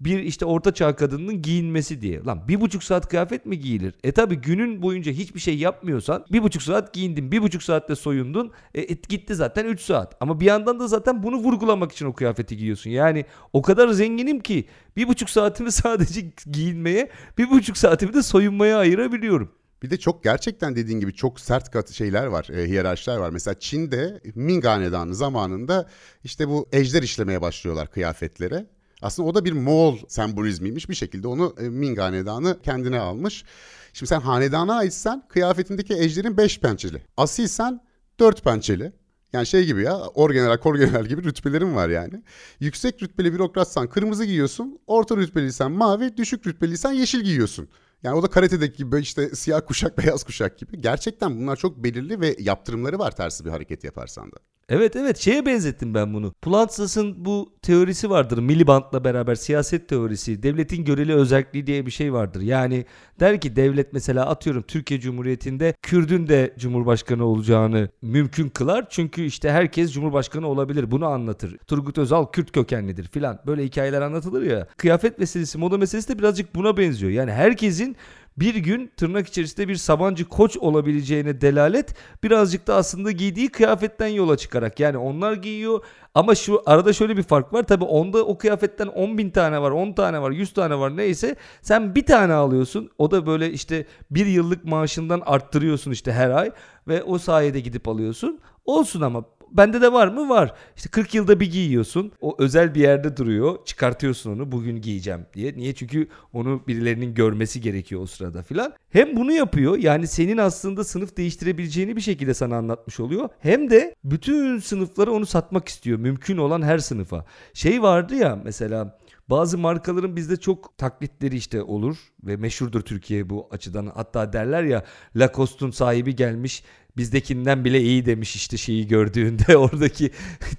bir işte orta çağ kadının giyinmesi diye. Lan bir buçuk saat kıyafet mi giyilir? E tabi günün boyunca hiçbir şey yapmıyorsan bir buçuk saat giyindin, bir buçuk saatte soyundun. E, et gitti zaten 3 saat. Ama bir yandan da zaten bunu vurgulamak için o kıyafeti giyiyorsun. Yani o kadar zenginim ki bir buçuk saatimi [LAUGHS] sadece giyinmeye, bir buçuk saatimi de soyunmaya ayırabiliyorum. Bir de çok gerçekten dediğin gibi çok sert kat şeyler var, e, hiyerarşiler var. Mesela Çin'de Ming Hanedanı zamanında işte bu ejder işlemeye başlıyorlar kıyafetlere. Aslında o da bir Moğol sembolizmiymiş. Bir şekilde onu e, Ming Hanedanı kendine almış. Şimdi sen hanedana aitsen kıyafetindeki ejderin beş pençeli. Asilsen dört pençeli. Yani şey gibi ya orgeneral korgeneral gibi rütbelerin var yani. Yüksek rütbeli bürokratsan kırmızı giyiyorsun. Orta rütbeliysen mavi, düşük rütbeliysen yeşil giyiyorsun. Yani o da karate'deki gibi işte siyah kuşak [LAUGHS] beyaz kuşak gibi. Gerçekten bunlar çok belirli ve yaptırımları var tersi bir hareket yaparsan da. Evet evet şeye benzettim ben bunu. Plantzas'ın bu teorisi vardır. Miliband'la beraber siyaset teorisi. Devletin göreli özelliği diye bir şey vardır. Yani der ki devlet mesela atıyorum Türkiye Cumhuriyeti'nde Kürdün de Cumhurbaşkanı olacağını mümkün kılar. Çünkü işte herkes Cumhurbaşkanı olabilir. Bunu anlatır. Turgut Özal Kürt kökenlidir filan. Böyle hikayeler anlatılır ya. Kıyafet meselesi, moda meselesi de birazcık buna benziyor. Yani herkesin bir gün tırnak içerisinde bir Sabancı Koç olabileceğine delalet birazcık da aslında giydiği kıyafetten yola çıkarak. Yani onlar giyiyor ama şu arada şöyle bir fark var. Tabi onda o kıyafetten 10 bin tane var, 10 tane var, 100 tane var neyse. Sen bir tane alıyorsun. O da böyle işte bir yıllık maaşından arttırıyorsun işte her ay. Ve o sayede gidip alıyorsun. Olsun ama Bende de var mı? Var. İşte 40 yılda bir giyiyorsun. O özel bir yerde duruyor. Çıkartıyorsun onu bugün giyeceğim diye. Niye? Çünkü onu birilerinin görmesi gerekiyor o sırada filan. Hem bunu yapıyor. Yani senin aslında sınıf değiştirebileceğini bir şekilde sana anlatmış oluyor. Hem de bütün sınıflara onu satmak istiyor. Mümkün olan her sınıfa. Şey vardı ya mesela bazı markaların bizde çok taklitleri işte olur ve meşhurdur Türkiye bu açıdan. Hatta derler ya Lacoste'un sahibi gelmiş bizdekinden bile iyi demiş işte şeyi gördüğünde [LAUGHS] oradaki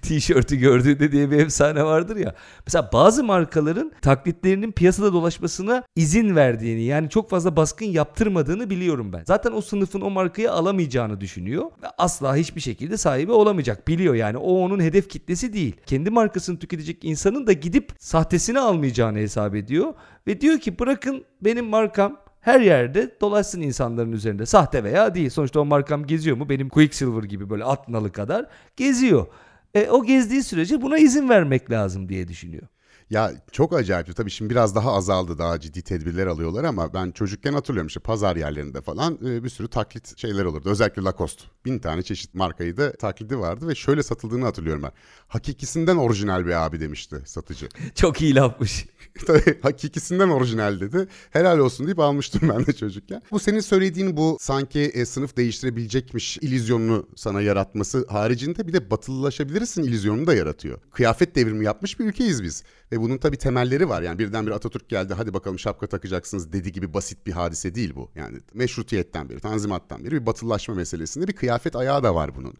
tişörtü gördüğünde diye bir efsane vardır ya. Mesela bazı markaların taklitlerinin piyasada dolaşmasına izin verdiğini yani çok fazla baskın yaptırmadığını biliyorum ben. Zaten o sınıfın o markayı alamayacağını düşünüyor ve asla hiçbir şekilde sahibi olamayacak biliyor yani o onun hedef kitlesi değil. Kendi markasını tüketecek insanın da gidip sahtesini almayacağını hesap ediyor ve diyor ki bırakın benim markam her yerde dolaşsın insanların üzerinde. Sahte veya değil. Sonuçta o markam geziyor mu? Benim Quicksilver gibi böyle at nalı kadar geziyor. E, o gezdiği sürece buna izin vermek lazım diye düşünüyor. Ya çok acayip. Tabii şimdi biraz daha azaldı. Daha ciddi tedbirler alıyorlar ama ben çocukken hatırlıyorum işte pazar yerlerinde falan e, bir sürü taklit şeyler olurdu. Özellikle Lacoste. Bin tane çeşit markayı da taklidi vardı ve şöyle satıldığını hatırlıyorum ben. Hakikisinden orijinal bir abi demişti satıcı. [LAUGHS] Çok iyi lafmış. [LAUGHS] Tabii hakikisinden orijinal dedi. Helal olsun deyip almıştım ben de çocukken. Bu senin söylediğin bu sanki e, sınıf değiştirebilecekmiş ilizyonunu sana yaratması haricinde bir de batılılaşabilirsin ilizyonunu da yaratıyor. Kıyafet devrimi yapmış bir ülkeyiz biz. Ve bunun tabii temelleri var. Yani birdenbire Atatürk geldi hadi bakalım şapka takacaksınız dedi gibi basit bir hadise değil bu. Yani meşrutiyetten beri, tanzimattan beri bir batılılaşma meselesinde bir kıyafet ayağı da var bunun.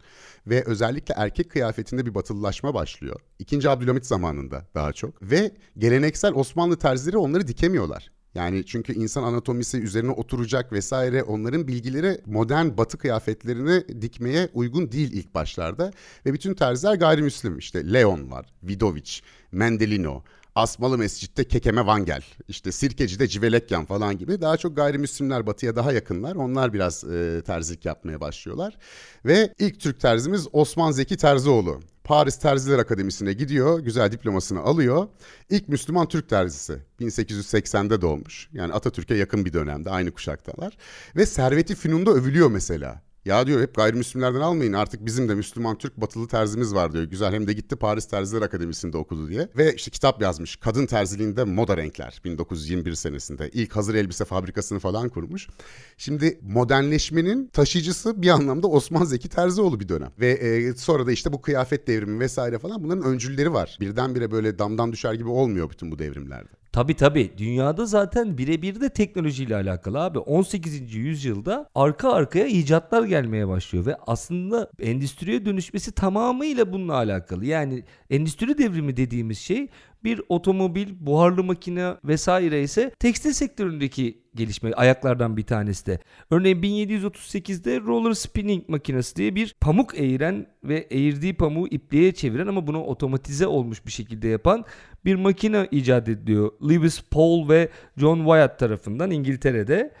Ve özellikle erkek kıyafetinde bir batılılaşma başlıyor. İkinci Abdülhamit zamanında daha çok. Ve geleneksel Osmanlı terzileri onları dikemiyorlar. Yani çünkü insan anatomisi üzerine oturacak vesaire onların bilgileri modern batı kıyafetlerini dikmeye uygun değil ilk başlarda. Ve bütün terziler gayrimüslim işte Leon var, Vidovic, Mendelino, Asmalı Mescid'de Kekeme Vangel, işte Sirkeci'de Civelekyan falan gibi daha çok gayrimüslimler batıya daha yakınlar. Onlar biraz e, terzilik yapmaya başlıyorlar. Ve ilk Türk terzimiz Osman Zeki Terzioğlu. Paris Terziler Akademisi'ne gidiyor, güzel diplomasını alıyor. İlk Müslüman Türk terzisi 1880'de doğmuş. Yani Atatürk'e yakın bir dönemde aynı kuşaktalar. Ve Serveti Fünun'da övülüyor mesela. Ya diyor hep gayrimüslimlerden almayın artık bizim de Müslüman Türk batılı terzimiz var diyor. Güzel hem de gitti Paris Terziler Akademisi'nde okudu diye. Ve işte kitap yazmış. Kadın terziliğinde moda renkler 1921 senesinde. ilk hazır elbise fabrikasını falan kurmuş. Şimdi modernleşmenin taşıyıcısı bir anlamda Osman Zeki Terzioğlu bir dönem. Ve e, sonra da işte bu kıyafet devrimi vesaire falan bunların öncülleri var. Birdenbire böyle damdan düşer gibi olmuyor bütün bu devrimlerde. Tabi tabi dünyada zaten birebir de teknolojiyle alakalı abi. 18. yüzyılda arka arkaya icatlar gelmeye başlıyor ve aslında endüstriye dönüşmesi tamamıyla bununla alakalı. Yani endüstri devrimi dediğimiz şey bir otomobil, buharlı makine vesaire ise tekstil sektöründeki gelişme ayaklardan bir tanesi de. Örneğin 1738'de roller spinning makinesi diye bir pamuk eğiren ve eğirdiği pamuğu ipliğe çeviren ama bunu otomatize olmuş bir şekilde yapan bir makine icat ediliyor. Lewis Paul ve John Wyatt tarafından İngiltere'de.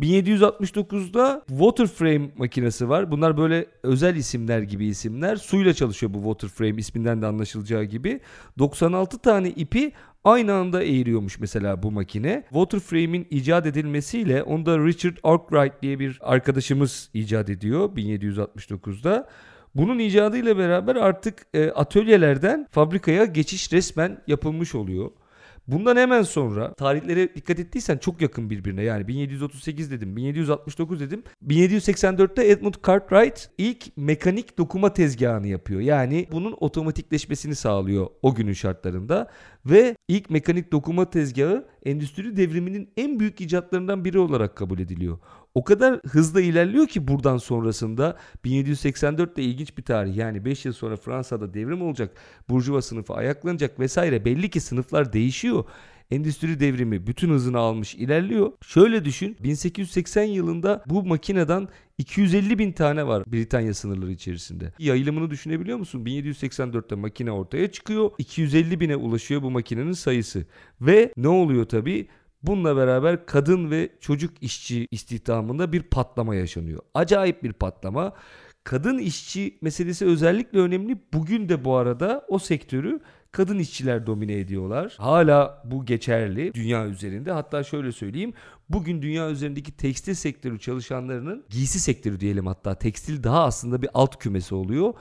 1769'da Waterframe makinesi var. Bunlar böyle özel isimler gibi isimler. Suyla çalışıyor bu Waterframe isminden de anlaşılacağı gibi. 96 tane ipi aynı anda eğiriyormuş mesela bu makine. Waterframe'in icat edilmesiyle onu da Richard Arkwright diye bir arkadaşımız icat ediyor 1769'da. Bunun icadıyla beraber artık e, atölyelerden fabrikaya geçiş resmen yapılmış oluyor. Bundan hemen sonra tarihlere dikkat ettiysen çok yakın birbirine. Yani 1738 dedim, 1769 dedim. 1784'te Edmund Cartwright ilk mekanik dokuma tezgahını yapıyor. Yani bunun otomatikleşmesini sağlıyor o günün şartlarında. Ve ilk mekanik dokuma tezgahı endüstri devriminin en büyük icatlarından biri olarak kabul ediliyor. O kadar hızlı ilerliyor ki buradan sonrasında 1784 de ilginç bir tarih. Yani 5 yıl sonra Fransa'da devrim olacak. Burjuva sınıfı ayaklanacak vesaire. Belli ki sınıflar değişiyor. Endüstri devrimi bütün hızını almış ilerliyor. Şöyle düşün 1880 yılında bu makineden 250 bin tane var Britanya sınırları içerisinde. Yayılımını düşünebiliyor musun? 1784'te makine ortaya çıkıyor. 250 bine ulaşıyor bu makinenin sayısı. Ve ne oluyor tabii? Bununla beraber kadın ve çocuk işçi istihdamında bir patlama yaşanıyor. Acayip bir patlama. Kadın işçi meselesi özellikle önemli. Bugün de bu arada o sektörü kadın işçiler domine ediyorlar. Hala bu geçerli dünya üzerinde. Hatta şöyle söyleyeyim. Bugün dünya üzerindeki tekstil sektörü çalışanlarının giysi sektörü diyelim hatta tekstil daha aslında bir alt kümesi oluyor.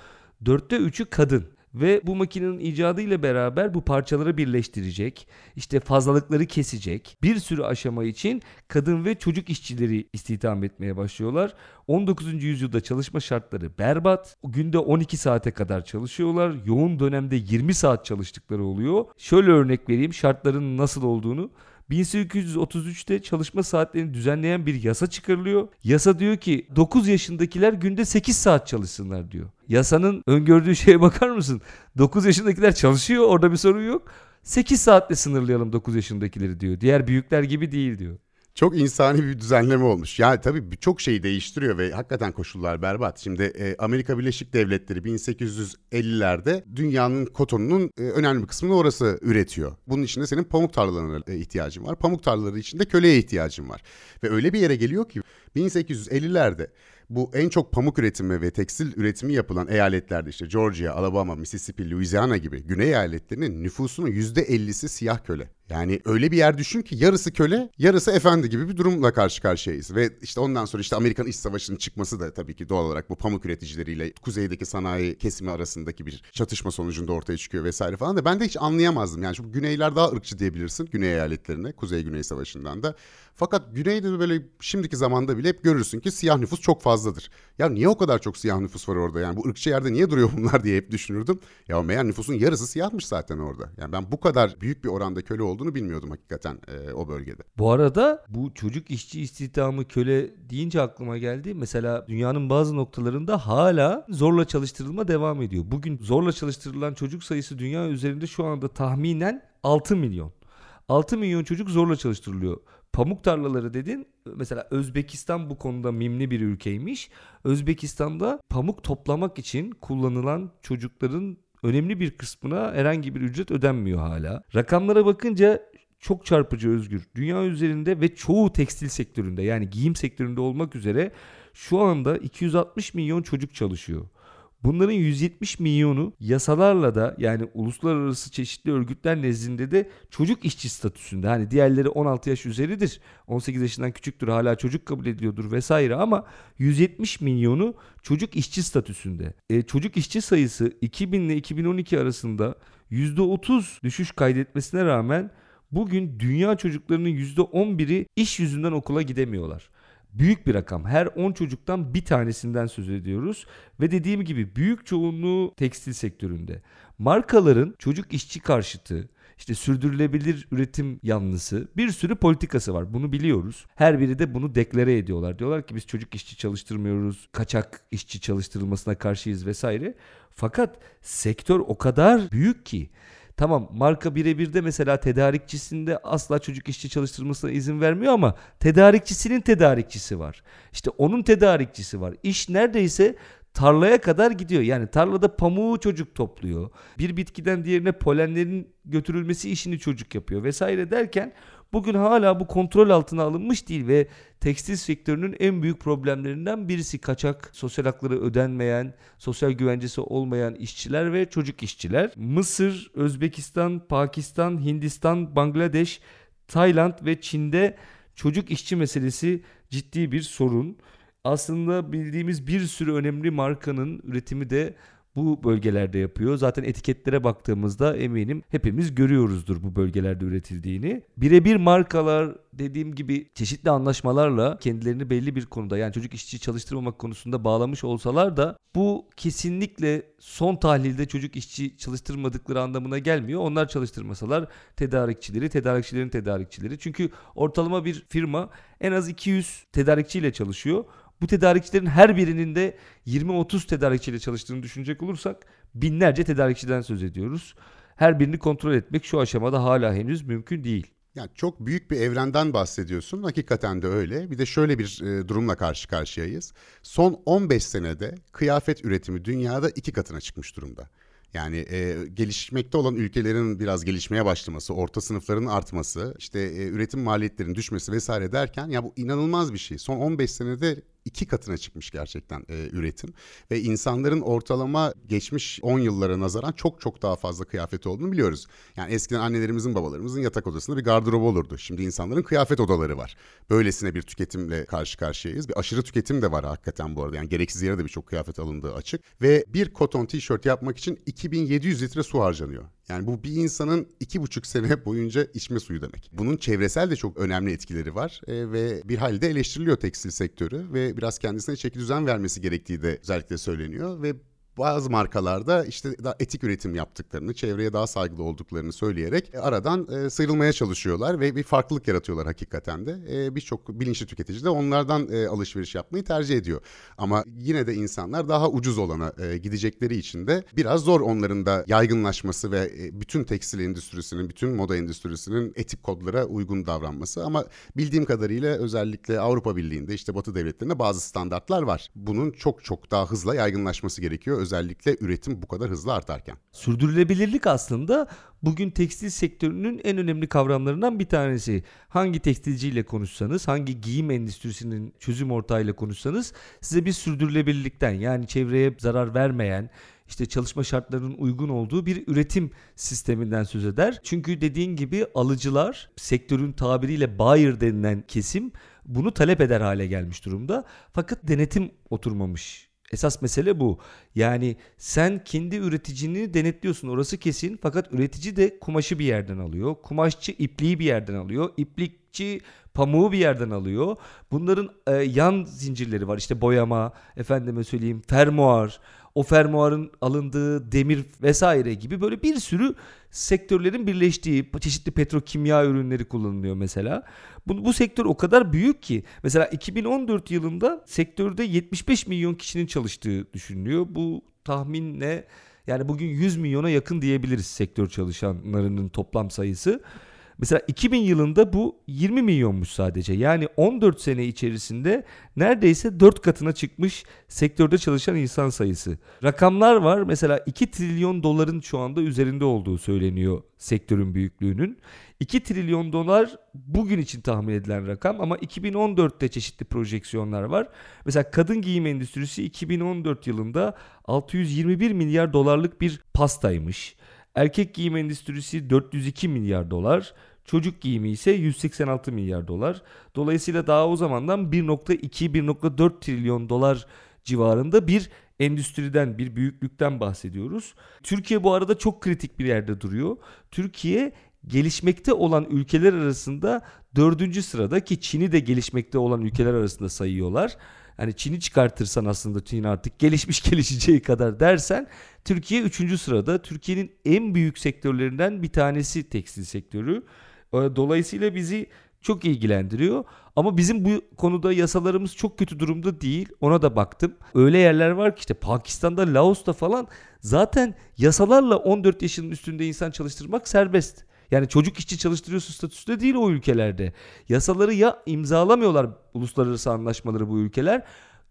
Dörtte üçü kadın. Ve bu makinenin icadı ile beraber bu parçaları birleştirecek, işte fazlalıkları kesecek bir sürü aşama için kadın ve çocuk işçileri istihdam etmeye başlıyorlar. 19. yüzyılda çalışma şartları berbat. Günde 12 saate kadar çalışıyorlar. Yoğun dönemde 20 saat çalıştıkları oluyor. Şöyle örnek vereyim şartların nasıl olduğunu. 1833'te çalışma saatlerini düzenleyen bir yasa çıkarılıyor. Yasa diyor ki 9 yaşındakiler günde 8 saat çalışsınlar diyor. Yasanın öngördüğü şeye bakar mısın? 9 yaşındakiler çalışıyor orada bir sorun yok. 8 saatle sınırlayalım 9 yaşındakileri diyor. Diğer büyükler gibi değil diyor çok insani bir düzenleme olmuş. Yani tabii birçok şeyi değiştiriyor ve hakikaten koşullar berbat. Şimdi e, Amerika Birleşik Devletleri 1850'lerde dünyanın kotonunun e, önemli bir kısmını orası üretiyor. Bunun içinde senin pamuk tarlalarına e, ihtiyacın var. Pamuk tarlaları içinde köleye ihtiyacın var. Ve öyle bir yere geliyor ki 1850'lerde bu en çok pamuk üretimi ve tekstil üretimi yapılan eyaletlerde işte Georgia, Alabama, Mississippi, Louisiana gibi güney eyaletlerinin nüfusunun %50'si siyah köle. Yani öyle bir yer düşün ki yarısı köle, yarısı efendi gibi bir durumla karşı karşıyayız. Ve işte ondan sonra işte Amerikan İç Savaşı'nın çıkması da tabii ki doğal olarak bu pamuk üreticileriyle kuzeydeki sanayi kesimi arasındaki bir çatışma sonucunda ortaya çıkıyor vesaire falan da ben de hiç anlayamazdım. Yani çünkü güneyler daha ırkçı diyebilirsin güney eyaletlerine, kuzey-güney savaşından da. Fakat güneyde böyle şimdiki zamanda bile hep görürsün ki siyah nüfus çok fazladır. Ya niye o kadar çok siyah nüfus var orada? Yani bu ırkçı yerde niye duruyor [LAUGHS] bunlar diye hep düşünürdüm. Ya meğer nüfusun yarısı siyahmış zaten orada. Yani ben bu kadar büyük bir oranda köle olduğunu bilmiyordum hakikaten e, o bölgede. Bu arada bu çocuk işçi istihdamı köle deyince aklıma geldi. Mesela dünyanın bazı noktalarında hala zorla çalıştırılma devam ediyor. Bugün zorla çalıştırılan çocuk sayısı dünya üzerinde şu anda tahminen 6 milyon. 6 milyon çocuk zorla çalıştırılıyor. Pamuk tarlaları dedin. Mesela Özbekistan bu konuda mimli bir ülkeymiş. Özbekistan'da pamuk toplamak için kullanılan çocukların önemli bir kısmına herhangi bir ücret ödenmiyor hala. Rakamlara bakınca çok çarpıcı özgür. Dünya üzerinde ve çoğu tekstil sektöründe yani giyim sektöründe olmak üzere şu anda 260 milyon çocuk çalışıyor. Bunların 170 milyonu yasalarla da yani uluslararası çeşitli örgütler nezdinde de çocuk işçi statüsünde. Hani diğerleri 16 yaş üzeridir. 18 yaşından küçüktür hala çocuk kabul ediliyordur vesaire ama 170 milyonu çocuk işçi statüsünde. E, çocuk işçi sayısı 2000 ile 2012 arasında %30 düşüş kaydetmesine rağmen bugün dünya çocuklarının %11'i iş yüzünden okula gidemiyorlar. Büyük bir rakam. Her 10 çocuktan bir tanesinden söz ediyoruz. Ve dediğim gibi büyük çoğunluğu tekstil sektöründe. Markaların çocuk işçi karşıtı, işte sürdürülebilir üretim yanlısı bir sürü politikası var. Bunu biliyoruz. Her biri de bunu deklare ediyorlar. Diyorlar ki biz çocuk işçi çalıştırmıyoruz. Kaçak işçi çalıştırılmasına karşıyız vesaire. Fakat sektör o kadar büyük ki Tamam marka birebir de mesela tedarikçisinde asla çocuk işçi çalıştırmasına izin vermiyor ama tedarikçisinin tedarikçisi var. İşte onun tedarikçisi var. İş neredeyse tarlaya kadar gidiyor. Yani tarlada pamuğu çocuk topluyor. Bir bitkiden diğerine polenlerin götürülmesi işini çocuk yapıyor vesaire derken bugün hala bu kontrol altına alınmış değil ve tekstil sektörünün en büyük problemlerinden birisi kaçak, sosyal hakları ödenmeyen, sosyal güvencesi olmayan işçiler ve çocuk işçiler. Mısır, Özbekistan, Pakistan, Hindistan, Bangladeş, Tayland ve Çin'de çocuk işçi meselesi ciddi bir sorun. Aslında bildiğimiz bir sürü önemli markanın üretimi de bu bölgelerde yapıyor. Zaten etiketlere baktığımızda eminim hepimiz görüyoruzdur bu bölgelerde üretildiğini. Birebir markalar dediğim gibi çeşitli anlaşmalarla kendilerini belli bir konuda yani çocuk işçi çalıştırmamak konusunda bağlamış olsalar da bu kesinlikle son tahlilde çocuk işçi çalıştırmadıkları anlamına gelmiyor. Onlar çalıştırmasalar tedarikçileri, tedarikçilerin tedarikçileri. Çünkü ortalama bir firma en az 200 tedarikçiyle çalışıyor. Bu tedarikçilerin her birinin de 20-30 tedarikçiyle çalıştığını düşünecek olursak binlerce tedarikçiden söz ediyoruz. Her birini kontrol etmek şu aşamada hala henüz mümkün değil. Yani çok büyük bir evrenden bahsediyorsun. Hakikaten de öyle. Bir de şöyle bir e, durumla karşı karşıyayız. Son 15 senede kıyafet üretimi dünyada iki katına çıkmış durumda. Yani e, gelişmekte olan ülkelerin biraz gelişmeye başlaması, orta sınıfların artması, işte e, üretim maliyetlerinin düşmesi vesaire derken ya bu inanılmaz bir şey. Son 15 senede iki katına çıkmış gerçekten e, üretim ve insanların ortalama geçmiş 10 yıllara nazaran çok çok daha fazla kıyafeti olduğunu biliyoruz. Yani eskiden annelerimizin babalarımızın yatak odasında bir gardırobu olurdu. Şimdi insanların kıyafet odaları var. Böylesine bir tüketimle karşı karşıyayız. Bir aşırı tüketim de var hakikaten bu arada. Yani gereksiz yere de birçok kıyafet alındığı açık ve bir koton tişört yapmak için 2700 litre su harcanıyor. Yani bu bir insanın iki buçuk sene [LAUGHS] boyunca içme suyu demek. Bunun çevresel de çok önemli etkileri var e, ve bir halde eleştiriliyor tekstil sektörü ve biraz kendisine çeki düzen vermesi gerektiği de özellikle söyleniyor ve bazı markalarda işte daha etik üretim yaptıklarını, çevreye daha saygılı olduklarını söyleyerek e, aradan e, sıyrılmaya çalışıyorlar ve bir farklılık yaratıyorlar hakikaten de. E, Birçok bilinçli tüketici de onlardan alışveriş yapmayı tercih ediyor. Ama yine de insanlar daha ucuz olana gidecekleri için de biraz zor onların da yaygınlaşması ve bütün tekstil endüstrisinin, bütün moda endüstrisinin etik kodlara uygun davranması. Ama bildiğim kadarıyla özellikle Avrupa Birliği'nde işte Batı devletlerinde bazı standartlar var. Bunun çok çok daha hızla yaygınlaşması gerekiyor özellikle üretim bu kadar hızlı artarken. Sürdürülebilirlik aslında bugün tekstil sektörünün en önemli kavramlarından bir tanesi. Hangi tekstilciyle konuşsanız, hangi giyim endüstrisinin çözüm ortağıyla konuşsanız size bir sürdürülebilirlikten yani çevreye zarar vermeyen, işte çalışma şartlarının uygun olduğu bir üretim sisteminden söz eder. Çünkü dediğin gibi alıcılar sektörün tabiriyle buyer denilen kesim bunu talep eder hale gelmiş durumda. Fakat denetim oturmamış Esas mesele bu. Yani sen kendi üreticini denetliyorsun orası kesin fakat üretici de kumaşı bir yerden alıyor. Kumaşçı ipliği bir yerden alıyor. İplikçi pamuğu bir yerden alıyor. Bunların e, yan zincirleri var. İşte boyama, efendime söyleyeyim fermuar, o fermuarın alındığı demir vesaire gibi böyle bir sürü sektörlerin birleştiği çeşitli petrokimya ürünleri kullanılıyor mesela. Bu, bu sektör o kadar büyük ki mesela 2014 yılında sektörde 75 milyon kişinin çalıştığı düşünülüyor. Bu tahminle yani bugün 100 milyona yakın diyebiliriz sektör çalışanlarının toplam sayısı. Mesela 2000 yılında bu 20 milyonmuş sadece. Yani 14 sene içerisinde neredeyse 4 katına çıkmış sektörde çalışan insan sayısı. Rakamlar var. Mesela 2 trilyon doların şu anda üzerinde olduğu söyleniyor sektörün büyüklüğünün. 2 trilyon dolar bugün için tahmin edilen rakam ama 2014'te çeşitli projeksiyonlar var. Mesela kadın giyim endüstrisi 2014 yılında 621 milyar dolarlık bir pastaymış. Erkek giyim endüstrisi 402 milyar dolar. Çocuk giyimi ise 186 milyar dolar. Dolayısıyla daha o zamandan 1.2-1.4 trilyon dolar civarında bir endüstriden, bir büyüklükten bahsediyoruz. Türkiye bu arada çok kritik bir yerde duruyor. Türkiye gelişmekte olan ülkeler arasında dördüncü sırada ki Çin'i de gelişmekte olan ülkeler arasında sayıyorlar. Hani Çin'i çıkartırsan aslında Çin artık gelişmiş [LAUGHS] gelişeceği kadar dersen Türkiye üçüncü sırada. Türkiye'nin en büyük sektörlerinden bir tanesi tekstil sektörü. Ee, dolayısıyla bizi çok ilgilendiriyor. Ama bizim bu konuda yasalarımız çok kötü durumda değil. Ona da baktım. Öyle yerler var ki işte Pakistan'da, Laos'ta falan zaten yasalarla 14 yaşının üstünde insan çalıştırmak serbest. Yani çocuk işçi çalıştırıyorsun statüsünde değil o ülkelerde. Yasaları ya imzalamıyorlar uluslararası anlaşmaları bu ülkeler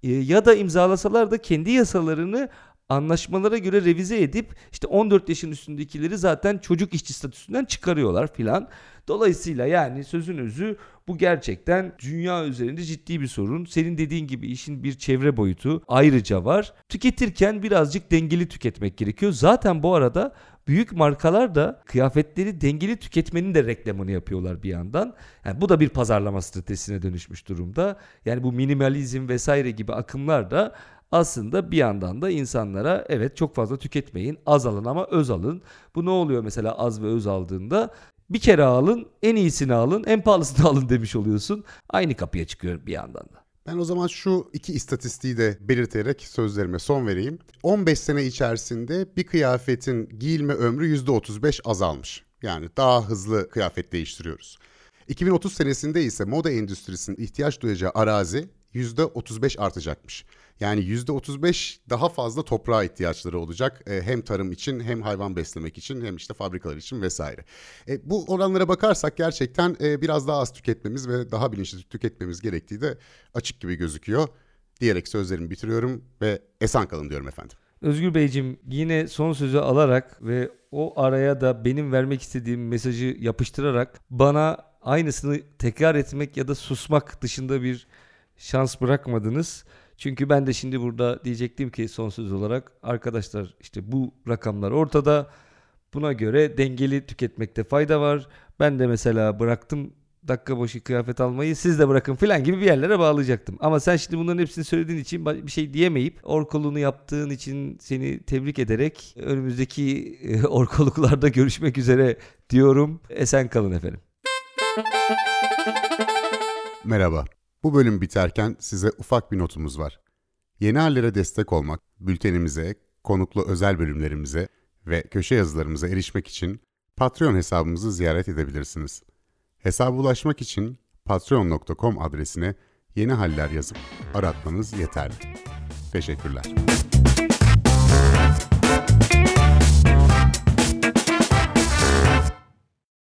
e, ya da imzalasalar da kendi yasalarını anlaşmalara göre revize edip işte 14 yaşın üstündekileri zaten çocuk işçi statüsünden çıkarıyorlar filan. Dolayısıyla yani sözün özü bu gerçekten dünya üzerinde ciddi bir sorun. Senin dediğin gibi işin bir çevre boyutu ayrıca var. Tüketirken birazcık dengeli tüketmek gerekiyor. Zaten bu arada büyük markalar da kıyafetleri dengeli tüketmenin de reklamını yapıyorlar bir yandan. Yani bu da bir pazarlama stratejisine dönüşmüş durumda. Yani bu minimalizm vesaire gibi akımlar da aslında bir yandan da insanlara evet çok fazla tüketmeyin az alın ama öz alın. Bu ne oluyor mesela az ve öz aldığında? Bir kere alın, en iyisini alın, en pahalısını [LAUGHS] alın demiş oluyorsun. Aynı kapıya çıkıyor bir yandan da. Ben o zaman şu iki istatistiği de belirterek sözlerime son vereyim. 15 sene içerisinde bir kıyafetin giyilme ömrü %35 azalmış. Yani daha hızlı kıyafet değiştiriyoruz. 2030 senesinde ise moda endüstrisinin ihtiyaç duyacağı arazi %35 artacakmış. Yani %35 daha fazla toprağa ihtiyaçları olacak. E, hem tarım için hem hayvan beslemek için hem işte fabrikalar için vesaire. E, bu oranlara bakarsak gerçekten e, biraz daha az tüketmemiz ve daha bilinçli tüketmemiz gerektiği de açık gibi gözüküyor. Diyerek sözlerimi bitiriyorum ve esen kalın diyorum efendim. Özgür Beyciğim yine son sözü alarak ve o araya da benim vermek istediğim mesajı yapıştırarak bana aynısını tekrar etmek ya da susmak dışında bir şans bırakmadınız. Çünkü ben de şimdi burada diyecektim ki son söz olarak arkadaşlar işte bu rakamlar ortada. Buna göre dengeli tüketmekte fayda var. Ben de mesela bıraktım dakika başı kıyafet almayı siz de bırakın filan gibi bir yerlere bağlayacaktım. Ama sen şimdi bunların hepsini söylediğin için bir şey diyemeyip orkolunu yaptığın için seni tebrik ederek önümüzdeki e, [LAUGHS] orkoluklarda görüşmek üzere diyorum. Esen kalın efendim. Merhaba. Bu bölüm biterken size ufak bir notumuz var. Yeni hallere destek olmak, bültenimize, konuklu özel bölümlerimize ve köşe yazılarımıza erişmek için Patreon hesabımızı ziyaret edebilirsiniz. Hesaba ulaşmak için patreon.com adresine yeni haller yazıp aratmanız yeterli. Teşekkürler.